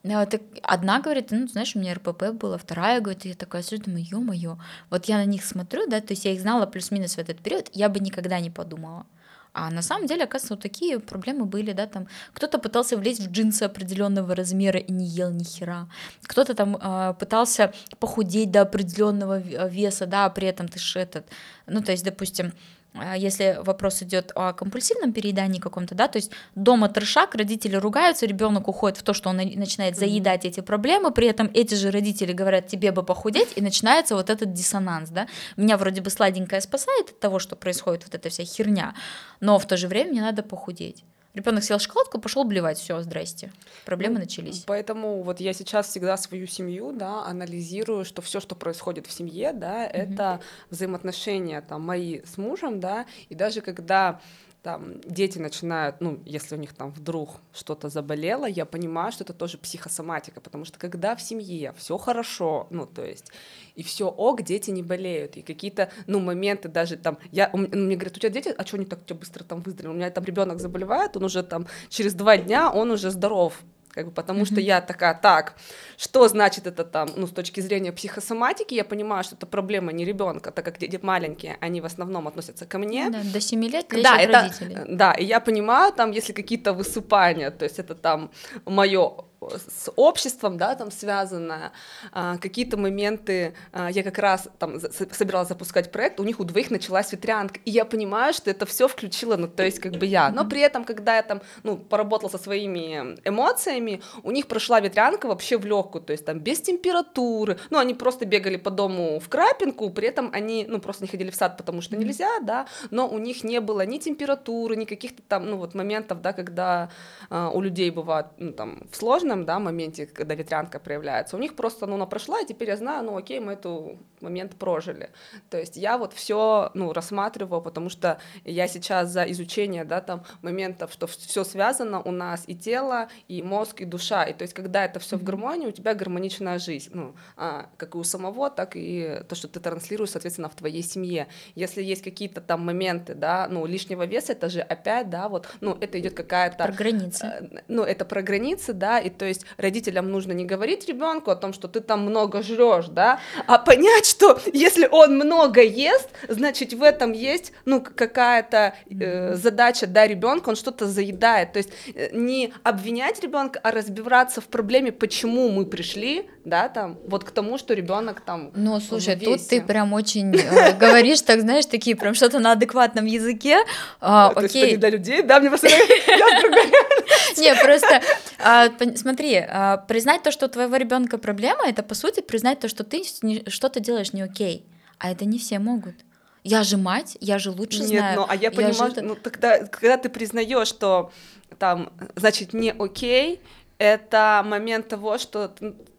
так одна говорит, ну, знаешь, у меня РПП было, вторая говорит, и я такая сижу, думаю, ё-моё, вот я на них смотрю, да, то есть я их знала плюс-минус в этот период, я бы никогда не подумала. А на самом деле, оказывается, вот такие проблемы были, да, там кто-то пытался влезть в джинсы определенного размера и не ел ни хера, кто-то там э, пытался похудеть до определенного веса, да, а при этом ты ж этот, ну, то есть, допустим, а если вопрос идет о компульсивном переедании каком-то, да, то есть дома трешак, родители ругаются, ребенок уходит в то, что он начинает заедать эти проблемы, при этом эти же родители говорят, тебе бы похудеть, и начинается вот этот диссонанс, да. Меня вроде бы сладенькое спасает от того, что происходит вот эта вся херня, но в то же время мне надо похудеть. Ребенок съел шоколадку, пошел блевать, все, здрасте. Проблемы ну, начались. Поэтому вот я сейчас всегда свою семью, да, анализирую, что все, что происходит в семье, да, mm-hmm. это взаимоотношения там мои с мужем, да, и даже когда там дети начинают, ну, если у них там вдруг что-то заболело, я понимаю, что это тоже психосоматика, потому что когда в семье все хорошо, ну, то есть, и все ок, дети не болеют, и какие-то, ну, моменты даже там, я, мне говорят, у тебя дети, а что они так у тебя быстро там выздоровели? У меня там ребенок заболевает, он уже там через два дня, он уже здоров, как бы, потому mm-hmm. что я такая, так, что значит это там, ну, с точки зрения психосоматики, я понимаю, что это проблема не ребенка, так как дети маленькие, они в основном относятся ко мне. Да, до 7 лет да, это, родителей. Да, и я понимаю, там, если какие-то высыпания, то есть это там мое с обществом, да, там связано, а, какие-то моменты, а, я как раз там собиралась запускать проект, у них у двоих началась ветрянка, и я понимаю, что это все включило, ну, то есть как бы я, но при этом, когда я там, ну, поработала со своими эмоциями, у них прошла ветрянка вообще в легкую, то есть там без температуры, ну, они просто бегали по дому в крапинку, при этом они, ну, просто не ходили в сад, потому что нельзя, да, но у них не было ни температуры, ни каких-то там, ну, вот моментов, да, когда а, у людей бывает, ну, там, в сложном, да, моменте, когда ветрянка проявляется, у них просто, ну, она прошла, и теперь я знаю, ну, окей, мы эту момент прожили. То есть я вот все, ну, рассматриваю, потому что я сейчас за изучение, да, там, моментов, что все связано у нас и тело, и мозг, и душа, и то есть когда это все в гармонии, у тебя гармоничная жизнь, ну, а, как и у самого, так и то, что ты транслируешь, соответственно, в твоей семье. Если есть какие-то там моменты, да, ну, лишнего веса, это же опять, да, вот, ну, это идет какая-то... Про границы. Э, ну, это про границы, да, и то есть родителям нужно не говорить ребенку о том, что ты там много жрешь, да, а понять, что если он много ест, значит в этом есть, ну, какая-то э, задача, да, ребенка, он что-то заедает, то есть э, не обвинять ребенка, а разбираться в проблеме, почему мы пришли, да, там, вот к тому, что ребенок там. Ну, слушай, тут ты прям очень э, говоришь, так знаешь, такие прям что-то на адекватном языке. А, окей. для людей, да, мне Не, просто а, смотри, а, признать то, что у твоего ребенка проблема, это по сути признать то, что ты что-то делаешь не окей, а это не все могут. Я же мать, я же лучше Нет, знаю. Ну, а я, я понимаю, же... ну тогда, когда ты признаешь, что там, значит, не окей, это момент того, что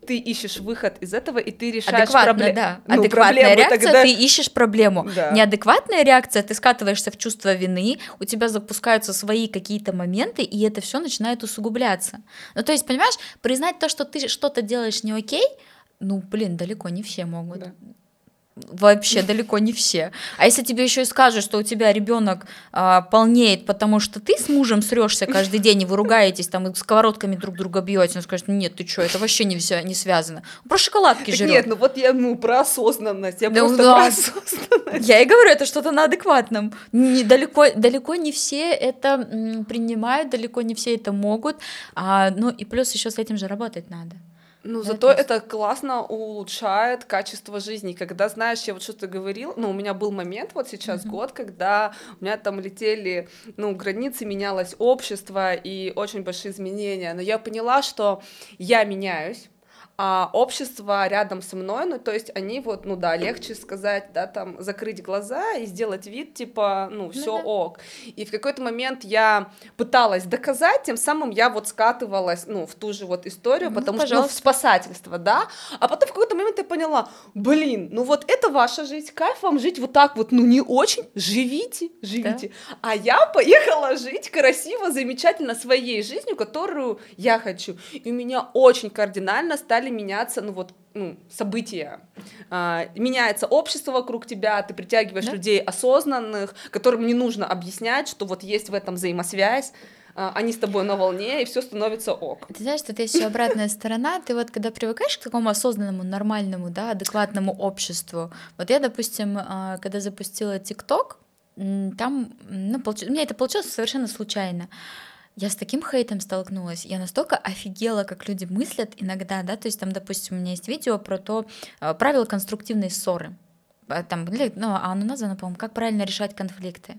ты ищешь выход из этого, и ты решаешь проблему. Да. Ну, Адекватная реакция, тогда... ты ищешь проблему. Да. Неадекватная реакция, ты скатываешься в чувство вины, у тебя запускаются свои какие-то моменты, и это все начинает усугубляться. Ну, то есть, понимаешь, признать то, что ты что-то делаешь не окей, ну, блин, далеко не все могут. Да вообще далеко не все. А если тебе еще и скажут, что у тебя ребенок а, полнеет, потому что ты с мужем срешься каждый день и вы ругаетесь, там и сковородками друг друга бьете, он скажет, нет, ты что, это вообще не, все, не связано. Про шоколадки жрет. Нет, ну вот я ну про осознанность, я да, просто да. про осознанность. Я и говорю, это что-то на адекватном. Не, далеко, далеко не все это м, принимают, далеко не все это могут, а, ну и плюс еще с этим же работать надо. Ну, зато это... это классно улучшает качество жизни. Когда, знаешь, я вот что-то говорил, ну, у меня был момент вот сейчас mm-hmm. год, когда у меня там летели, ну, границы, менялось общество и очень большие изменения. Но я поняла, что я меняюсь, а общество рядом со мной, ну, то есть они вот, ну да, легче сказать, да, там, закрыть глаза и сделать вид, типа, ну, все ну, да. ок. И в какой-то момент я пыталась доказать, тем самым я вот скатывалась, ну, в ту же вот историю, ну, потому пожалуйста. что, ну, в спасательство, да, а потом в какой-то момент я поняла, блин, ну вот это ваша жизнь, кайф вам жить вот так вот, ну, не очень, живите, живите. Да. А я поехала жить красиво, замечательно своей жизнью, которую я хочу. И у меня очень кардинально стали меняться, ну вот, ну, события. А, меняется общество вокруг тебя, ты притягиваешь да? людей осознанных, которым не нужно объяснять, что вот есть в этом взаимосвязь а, они с тобой на волне, и все становится ок. Ты знаешь, что есть еще обратная сторона. Ты вот когда привыкаешь к такому осознанному, нормальному, да, адекватному обществу. Вот я, допустим, а, когда запустила ТикТок, там, ну, получ... у меня это получилось совершенно случайно я с таким хейтом столкнулась, я настолько офигела, как люди мыслят иногда, да, то есть там, допустим, у меня есть видео про то, э, правила конструктивной ссоры, э, там, ну, а оно названо, по-моему, как правильно решать конфликты.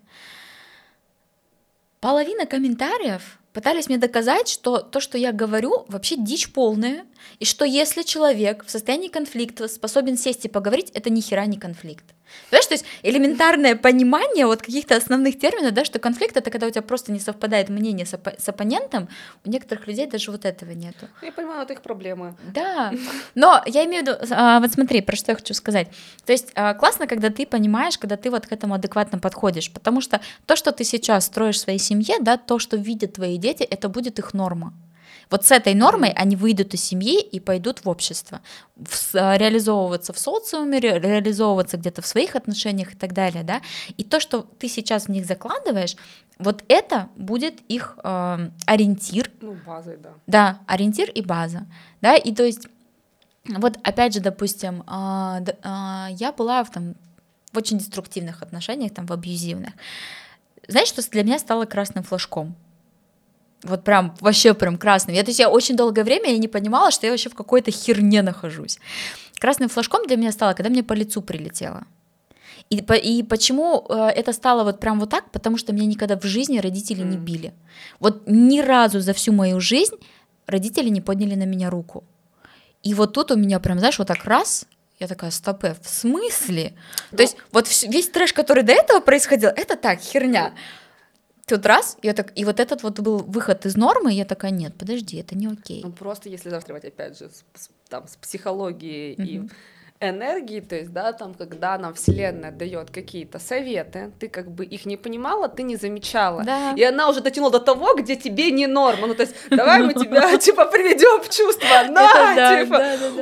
Половина комментариев пытались мне доказать, что то, что я говорю, вообще дичь полная, и что если человек в состоянии конфликта способен сесть и поговорить, это ни хера не конфликт. Понимаешь, то есть элементарное понимание вот каких-то основных терминов, да, что конфликт это когда у тебя просто не совпадает мнение с, оп- с оппонентом, у некоторых людей даже вот этого нету. Я понимаю, это их проблемы. Да, но я имею в виду, а, вот смотри, про что я хочу сказать. То есть а, классно, когда ты понимаешь, когда ты вот к этому адекватно подходишь, потому что то, что ты сейчас строишь в своей семье, да, то, что видят твои дети, это будет их норма. Вот с этой нормой они выйдут из семьи и пойдут в общество, в, реализовываться в социуме, ре, реализовываться где-то в своих отношениях и так далее, да. И то, что ты сейчас в них закладываешь, вот это будет их э, ориентир. Ну, базой, да. Да, ориентир и база, да, и то есть вот опять же, допустим, э, э, я была в, там, в очень деструктивных отношениях, там, в абьюзивных. Знаешь, что для меня стало красным флажком? Вот прям вообще прям красным. Я, то есть я очень долгое время я не понимала, что я вообще в какой-то херне нахожусь. Красным флажком для меня стало, когда мне по лицу прилетело. И, и почему э, это стало вот прям вот так? Потому что меня никогда в жизни родители не били. Вот ни разу за всю мою жизнь родители не подняли на меня руку. И вот тут у меня прям, знаешь, вот так раз, я такая, стопе, в смысле? То есть вот весь трэш, который до этого происходил, это так, херня. Тут раз, я так, и вот этот вот был выход из нормы, и я такая, нет, подожди, это не окей. Ну просто если завтра опять же, с, там, с психологией mm-hmm. и энергии, то есть, да, там, когда нам Вселенная дает какие-то советы, ты как бы их не понимала, ты не замечала, да. и она уже дотянула до того, где тебе не норма, ну, то есть, давай мы тебя, типа, приведем в чувство, на, типа,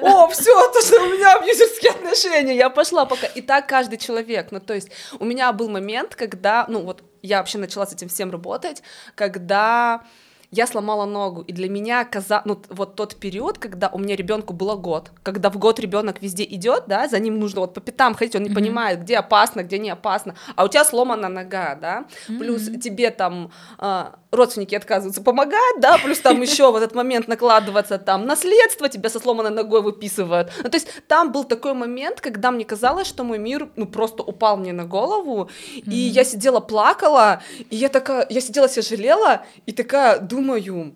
о, все, то, что у меня абьюзерские отношения, я пошла пока, и так каждый человек, ну, то есть, у меня был момент, когда, ну, вот, я вообще начала с этим всем работать, когда я сломала ногу, и для меня каза... ну, вот тот период, когда у меня ребенку было год, когда в год ребенок везде идет, да, за ним нужно вот по пятам ходить, он не mm-hmm. понимает, где опасно, где не опасно, а у тебя сломана нога, да, mm-hmm. плюс тебе там э, родственники отказываются помогать, да, плюс там еще в этот момент накладываться там наследство, тебя со сломанной ногой выписывают, ну, то есть там был такой момент, когда мне казалось, что мой мир, ну, просто упал мне на голову, mm-hmm. и я сидела, плакала, и я такая, я сидела, себя жалела, и такая, думаю, думаю,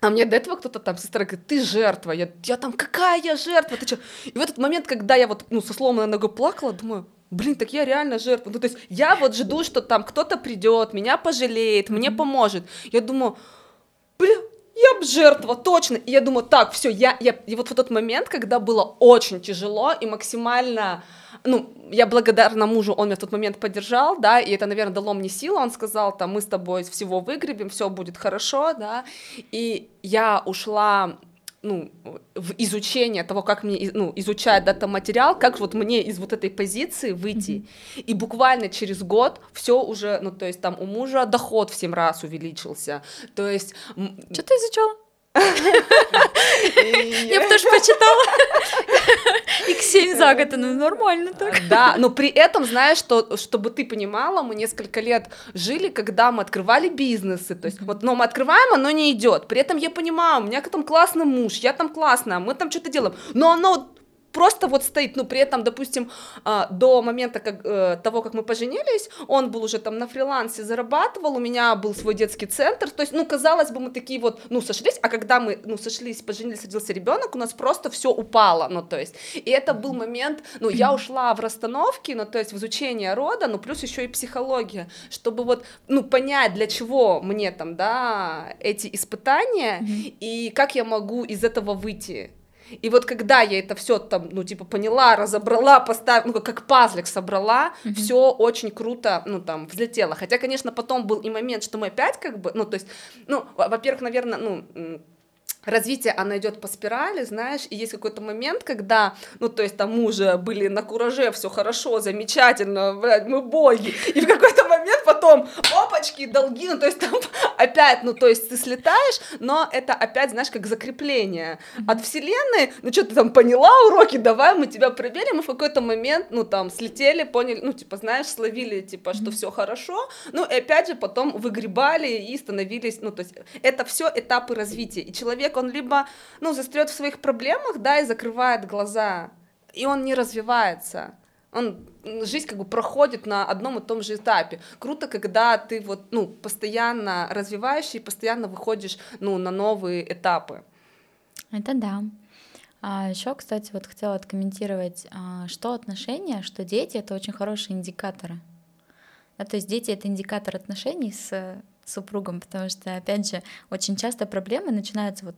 а мне до этого кто-то там, сестра говорит, ты жертва. Я, я там, какая я жертва? Ты что? И в этот момент, когда я вот, ну, со сломанной ногой плакала, думаю, блин, так я реально жертва. Ну, то есть я вот жду, что там кто-то придет, меня пожалеет, мне поможет. Я думаю, блин, я б жертва, точно. И я думаю, так, все, я, я, и вот в тот момент, когда было очень тяжело и максимально ну, я благодарна мужу, он меня в тот момент поддержал, да, и это, наверное, дало мне силу, он сказал, там, мы с тобой всего выгребем, все будет хорошо, да, и я ушла ну, в изучение того, как мне ну, изучать дата-материал, как вот мне из вот этой позиции выйти. Mm-hmm. И буквально через год все уже, ну, то есть там у мужа доход в 7 раз увеличился. То есть... Что ты изучала? Я бы тоже почитала. X7 за год, ну нормально так. Да, но при этом, знаешь, что, чтобы ты понимала, мы несколько лет жили, когда мы открывали бизнесы, то есть вот, но мы открываем, оно не идет. При этом я понимаю, у меня там классный муж, я там классная, мы там что-то делаем, но оно просто вот стоит, ну, при этом, допустим, а, до момента как, э, того, как мы поженились, он был уже там на фрилансе, зарабатывал, у меня был свой детский центр, то есть, ну, казалось бы, мы такие вот, ну, сошлись, а когда мы, ну, сошлись, поженились, родился ребенок, у нас просто все упало, ну, то есть, и это был момент, ну, я ушла в расстановки, ну, то есть, в изучение рода, ну, плюс еще и психология, чтобы вот, ну, понять, для чего мне там, да, эти испытания, mm-hmm. и как я могу из этого выйти, и вот когда я это все там, ну, типа, поняла, разобрала, поставила, ну, как пазлик собрала, mm-hmm. все очень круто, ну, там, взлетело. Хотя, конечно, потом был и момент, что мы опять как бы, ну, то есть, ну, во-первых, наверное, ну, развитие, оно идет по спирали, знаешь, и есть какой-то момент, когда, ну, то есть там уже были на кураже, все хорошо, замечательно, блядь, мы боги, и в какой-то момент потом, опачки, долги, ну, то есть там опять, ну, то есть ты слетаешь, но это опять, знаешь, как закрепление от вселенной, ну, что ты там поняла уроки, давай мы тебя проверим, и в какой-то момент, ну, там, слетели, поняли, ну, типа, знаешь, словили, типа, что все хорошо, ну, и опять же потом выгребали и становились, ну, то есть это все этапы развития, и человек человек, он либо, ну, застрет в своих проблемах, да, и закрывает глаза, и он не развивается. Он, жизнь как бы проходит на одном и том же этапе. Круто, когда ты вот, ну, постоянно развиваешься и постоянно выходишь, ну, на новые этапы. Это да. А еще, кстати, вот хотела откомментировать, а, что отношения, что дети — это очень хорошие индикаторы. Да, то есть дети — это индикатор отношений с супругом, потому что, опять же, очень часто проблемы начинаются вот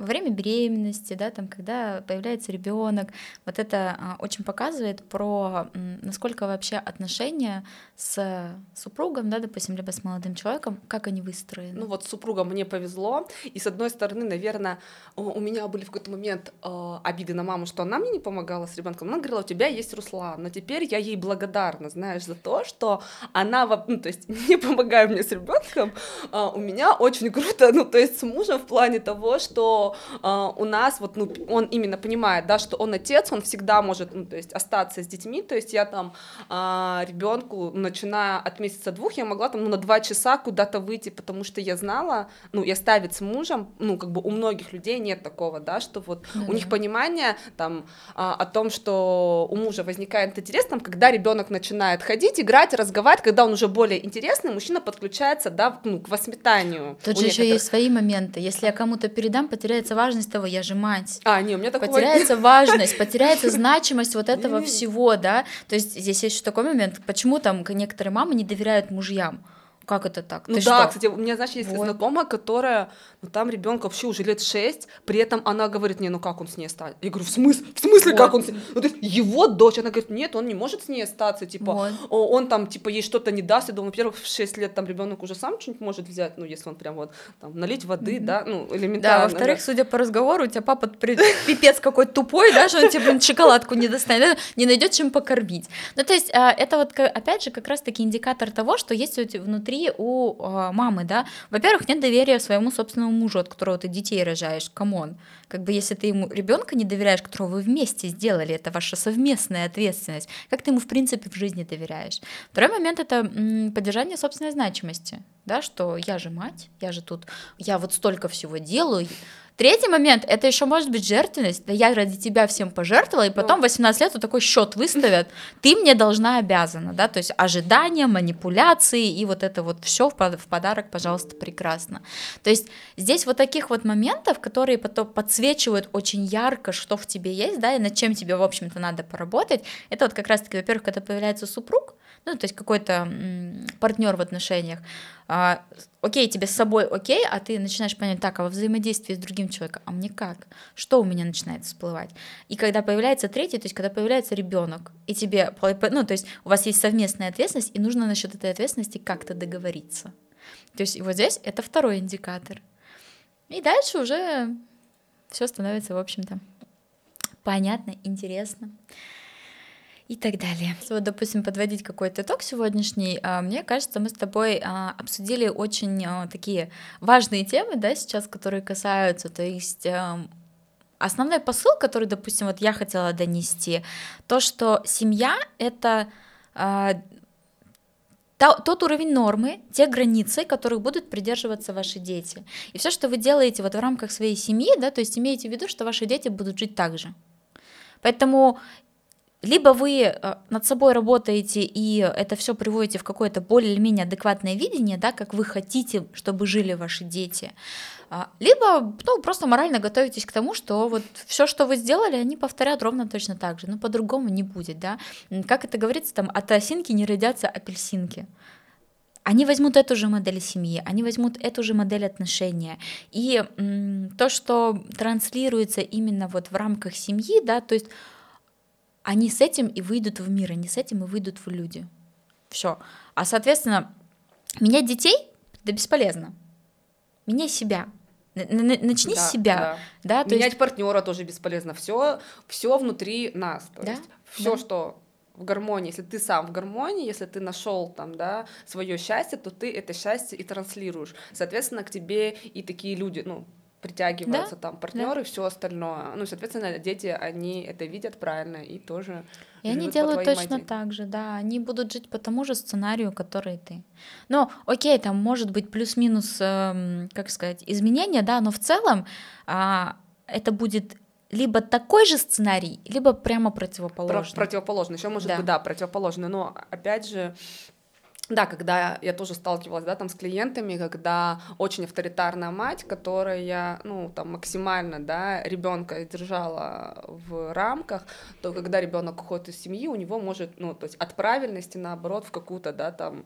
во время беременности, да, там, когда появляется ребенок, вот это а, очень показывает про насколько вообще отношения с супругом, да, допустим, либо с молодым человеком, как они выстроены. Ну вот с супругом мне повезло, и с одной стороны, наверное, у меня были в какой-то момент э, обиды на маму, что она мне не помогала с ребенком. Она говорила, у тебя есть Руслан, но теперь я ей благодарна, знаешь, за то, что она, ну то есть не помогая мне с ребенком, э, у меня очень круто, ну то есть с мужем в плане того, что что э, у нас вот, ну, он именно понимает, да, что он отец, он всегда может, ну, то есть остаться с детьми, то есть я там э, ребенку, начиная от месяца двух, я могла там ну, на два часа куда-то выйти, потому что я знала, ну, и оставить с мужем, ну, как бы у многих людей нет такого, да, что вот да, у них понимание там а, о том, что у мужа возникает интерес, там, когда ребенок начинает ходить, играть, разговаривать, когда он уже более интересный, мужчина подключается, да, ну, к воспитанию. Тут же еще есть свои моменты. Если я кому-то передам, потеряется важность того, я же мать. А, не, у меня такого Потеряется важность, потеряется значимость вот этого всего, да. То есть здесь есть еще такой момент, почему там некоторые мамы не доверяют мужьям. Как это так? Ну Ты да, что? кстати, у меня, знаешь, есть вот. знакомая, которая, ну там ребенка вообще уже лет шесть, при этом она говорит, не, ну как он с ней остается? Я говорю, в смысле? В смысле, вот. как он с ней? Ну, то есть его дочь, она говорит, нет, он не может с ней остаться, типа, вот. он там, типа, ей что-то не даст. Я думаю, во-первых, в шесть лет там ребенок уже сам что-нибудь может взять, ну, если он прям вот там налить воды, mm-hmm. да, ну, элементарно. Да, во-вторых, да. судя по разговору, у тебя папа пипец какой-то тупой, да, что он тебе, блин, шоколадку не достанет, не найдет чем покормить. Ну, то есть, а, это вот, опять же, как раз-таки индикатор того, что есть внутри у а, мамы, да, во-первых, нет доверия своему собственному мужу, от которого ты детей рожаешь, come on. Как бы если ты ему ребенка не доверяешь, которого вы вместе сделали, это ваша совместная ответственность, как ты ему в принципе в жизни доверяешь. Второй момент это м, поддержание собственной значимости, да, что я же мать, я же тут, я вот столько всего делаю, Третий момент, это еще может быть жертвенность, да я ради тебя всем пожертвовала, и потом 18 лет вот такой счет выставят, ты мне должна обязана, да, то есть ожидания, манипуляции и вот это вот все в подарок, пожалуйста, прекрасно. То есть здесь вот таких вот моментов, которые потом подсвечивают очень ярко, что в тебе есть, да, и над чем тебе, в общем-то, надо поработать, это вот как раз-таки, во-первых, когда появляется супруг, ну, то есть какой-то партнер в отношениях, а, окей, тебе с собой окей, а ты начинаешь понять, так, а во взаимодействии с другим человеком, а мне как? Что у меня начинает всплывать? И когда появляется третий, то есть когда появляется ребенок, и тебе, ну, то есть у вас есть совместная ответственность, и нужно насчет этой ответственности как-то договориться. То есть вот здесь это второй индикатор. И дальше уже все становится, в общем-то, понятно, интересно и так далее. Вот, допустим, подводить какой-то итог сегодняшний, а, мне кажется, мы с тобой а, обсудили очень а, такие важные темы, да, сейчас, которые касаются, то есть основной посыл, который, допустим, вот я хотела донести, то, что семья — это тот уровень нормы, те границы, которых будут придерживаться ваши дети. И все, что вы делаете вот в рамках своей семьи, да, то есть имейте в виду, что ваши дети будут жить так же. Поэтому либо вы э, над собой работаете и это все приводите в какое-то более или менее адекватное видение, да, как вы хотите, чтобы жили ваши дети, а, либо ну, просто морально готовитесь к тому, что вот все, что вы сделали, они повторят ровно точно так же, но по-другому не будет, да. Как это говорится, там от осинки не родятся апельсинки. Они возьмут эту же модель семьи, они возьмут эту же модель отношения. И м, то, что транслируется именно вот в рамках семьи, да, то есть они с этим и выйдут в мир, они с этим и выйдут в люди. Все. А соответственно, менять детей да бесполезно. Меняй себя. Начни да, с себя. Да. Да, Менять есть... партнера тоже бесполезно. Все, все внутри нас. То да? есть все, да. что в гармонии, если ты сам в гармонии, если ты нашел там, да, свое счастье, то ты это счастье и транслируешь. Соответственно, к тебе и такие люди, ну, притягиваются да? там партнеры, да. все остальное. Ну, соответственно, дети, они это видят правильно и тоже. И они делают точно модели. так же, да. Они будут жить по тому же сценарию, который ты. Но, окей, там может быть плюс-минус, э, как сказать, изменения, да, но в целом э, это будет либо такой же сценарий, либо прямо противоположный. Про противоположный, еще может да. быть, да, противоположный. Но опять же, да, когда я тоже сталкивалась, да, там с клиентами, когда очень авторитарная мать, которая, ну, там максимально, да, ребенка держала в рамках, то когда ребенок уходит из семьи, у него может, ну, то есть от правильности, наоборот, в какую-то, да, там,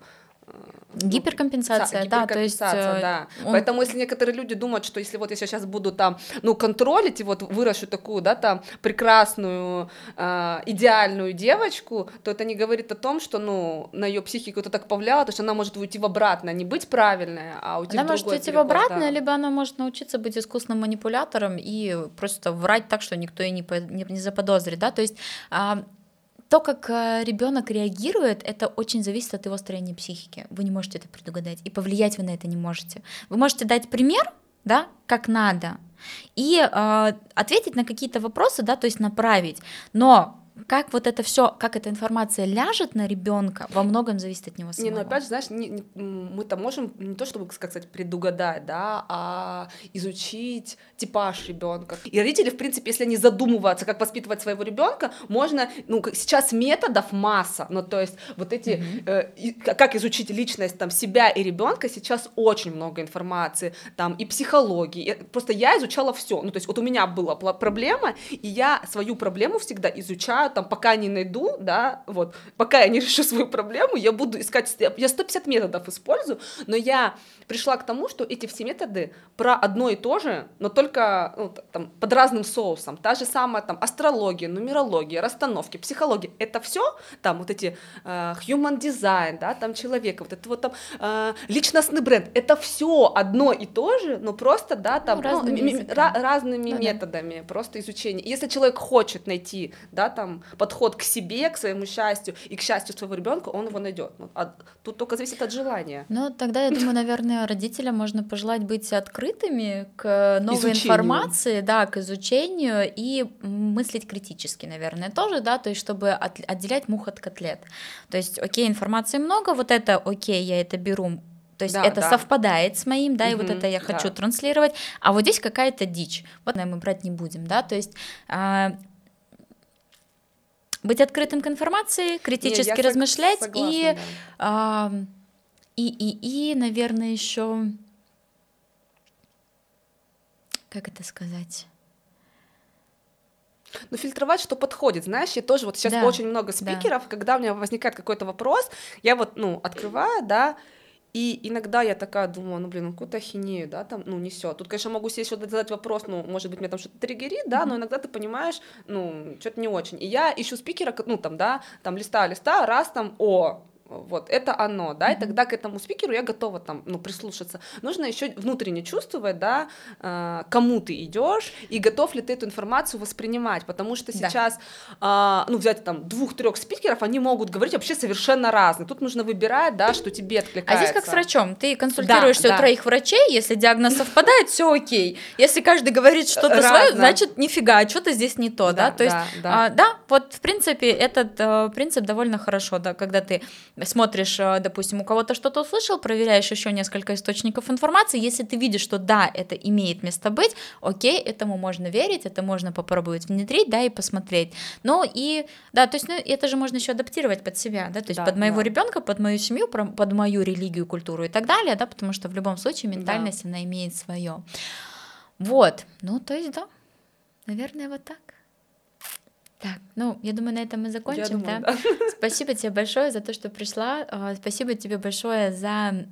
ну, гиперкомпенсация, да, то есть... Э, да. Он... Поэтому если некоторые люди думают, что если вот я сейчас буду там, ну, контролить и вот вырашу такую, да, там, прекрасную, э, идеальную девочку, то это не говорит о том, что, ну, на ее психику это так повлияло, то что она может уйти в обратное, не быть правильной, а уйти она в может уйти в обратное, да. либо она может научиться быть искусным манипулятором и просто врать так, что никто и не, не, не заподозрит, да, то есть... А, то, как э, ребенок реагирует, это очень зависит от его строения психики. Вы не можете это предугадать, и повлиять вы на это не можете. Вы можете дать пример, да, как надо, и э, ответить на какие-то вопросы, да, то есть направить. Но как вот это все, как эта информация ляжет на ребенка, во многом зависит от него самого. Не, ну опять же, знаешь, не, не, мы-то можем не то чтобы, как сказать, предугадать, да, а изучить типаж ребенка. И родители, в принципе, если они задумываются, как воспитывать своего ребенка, можно, ну, сейчас методов масса, ну, то есть вот эти, mm-hmm. э, как изучить личность там себя и ребенка, сейчас очень много информации, там и психологии. Просто я изучала все, ну, то есть вот у меня была проблема, и я свою проблему всегда изучаю там, пока не найду, да, вот, пока я не решу свою проблему, я буду искать, я 150 методов использую, но я пришла к тому, что эти все методы про одно и то же, но только ну, там, под разным соусом. Та же самая там астрология, нумерология, расстановки, психология. Это все там вот эти э, human design, да, там человека, вот это вот там э, личностный бренд. Это все одно и то же, но просто, да, там ну, разными, ну, ra- разными ну, методами, да. просто изучение. Если человек хочет найти, да, там подход к себе, к своему счастью и к счастью своего ребенка, он его найдет. А тут только зависит от желания. Ну, тогда я думаю, наверное, родителям можно пожелать быть открытыми к новой изучению. информации, да, к изучению и мыслить критически, наверное, тоже, да, то есть чтобы от, отделять мух от котлет. То есть, окей, информации много, вот это, окей, я это беру, то есть да, это да. совпадает с моим, да, угу, и вот это я хочу да. транслировать, а вот здесь какая-то дичь, вот мы брать не будем, да, то есть а, быть открытым к информации, критически Не, размышлять согласна, и да. а, и, и, и, наверное, еще... Как это сказать? Ну, фильтровать, что подходит. Знаешь, я тоже вот сейчас да, очень много спикеров, да. когда у меня возникает какой-то вопрос, я вот, ну, открываю, да, и иногда я такая думаю, ну, блин, ну, какую-то ахинею, да, там, ну, несет. Тут, конечно, могу себе еще задать вопрос, ну, может быть, меня там что-то триггерит, да, mm-hmm. но иногда ты понимаешь, ну, что-то не очень. И я ищу спикера, ну, там, да, там, листаю, листаю, раз там, о, вот, это оно, да, и тогда к этому спикеру я готова там, ну, прислушаться. Нужно еще внутренне чувствовать, да, э, кому ты идешь и готов ли ты эту информацию воспринимать, потому что сейчас, да. э, ну, взять там двух-трех спикеров, они могут говорить вообще совершенно разные. Тут нужно выбирать, да, что тебе откликается. А здесь как с врачом, ты консультируешься да, у да. троих врачей, если диагноз совпадает, все окей. Если каждый говорит что-то свое, значит, нифига, что-то здесь не то, да, то есть, да, вот, в принципе, этот э, принцип довольно хорошо, да, когда ты смотришь, э, допустим, у кого-то что-то услышал, проверяешь еще несколько источников информации, если ты видишь, что да, это имеет место быть, окей, этому можно верить, это можно попробовать внедрить, да, и посмотреть. Ну и, да, то есть, ну, это же можно еще адаптировать под себя, да, то есть да, под моего да. ребенка, под мою семью, под мою религию, культуру и так далее, да, потому что в любом случае ментальность, да. она имеет свое. Вот, ну, то есть, да, наверное, вот так. Так, ну, я думаю, на этом мы закончим, думаю, да? да? Спасибо тебе большое за то, что пришла. А, спасибо тебе большое за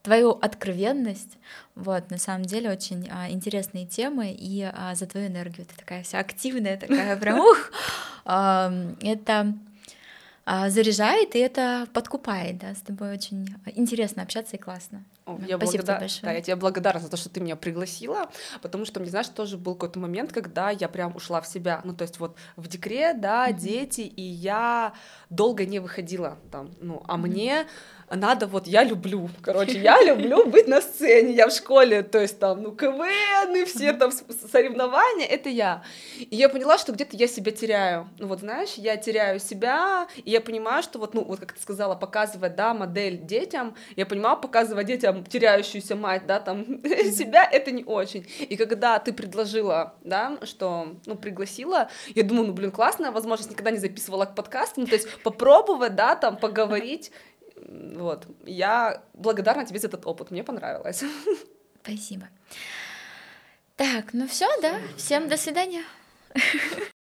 твою откровенность. Вот, на самом деле, очень а, интересные темы и а, за твою энергию. Ты такая вся активная, такая прям ух. А, это а, заряжает, и это подкупает, да, с тобой очень интересно общаться и классно. Я Спасибо благодар... тебе. Да, я тебе благодарна за то, что ты меня пригласила, потому что, мне знаешь, тоже был какой-то момент, когда я прям ушла в себя, ну, то есть вот в декрет, да, mm-hmm. дети, и я долго не выходила там, ну, а mm-hmm. мне надо вот, я люблю, короче, я люблю быть на сцене, я в школе, то есть там, ну, КВН и все там соревнования, это я. И я поняла, что где-то я себя теряю, ну, вот, знаешь, я теряю себя, и я понимаю, что вот, ну, вот, как ты сказала, показывать, да, модель детям, я понимаю, показывать детям теряющуюся мать, да, там, себя, это не очень. И когда ты предложила, да, что, ну, пригласила, я думаю, ну, блин, классная возможность, никогда не записывала к подкасту, ну, то есть попробовать, да, там, поговорить, вот. Я благодарна тебе за этот опыт. Мне понравилось. Спасибо. Так, ну все, да? Всем до свидания.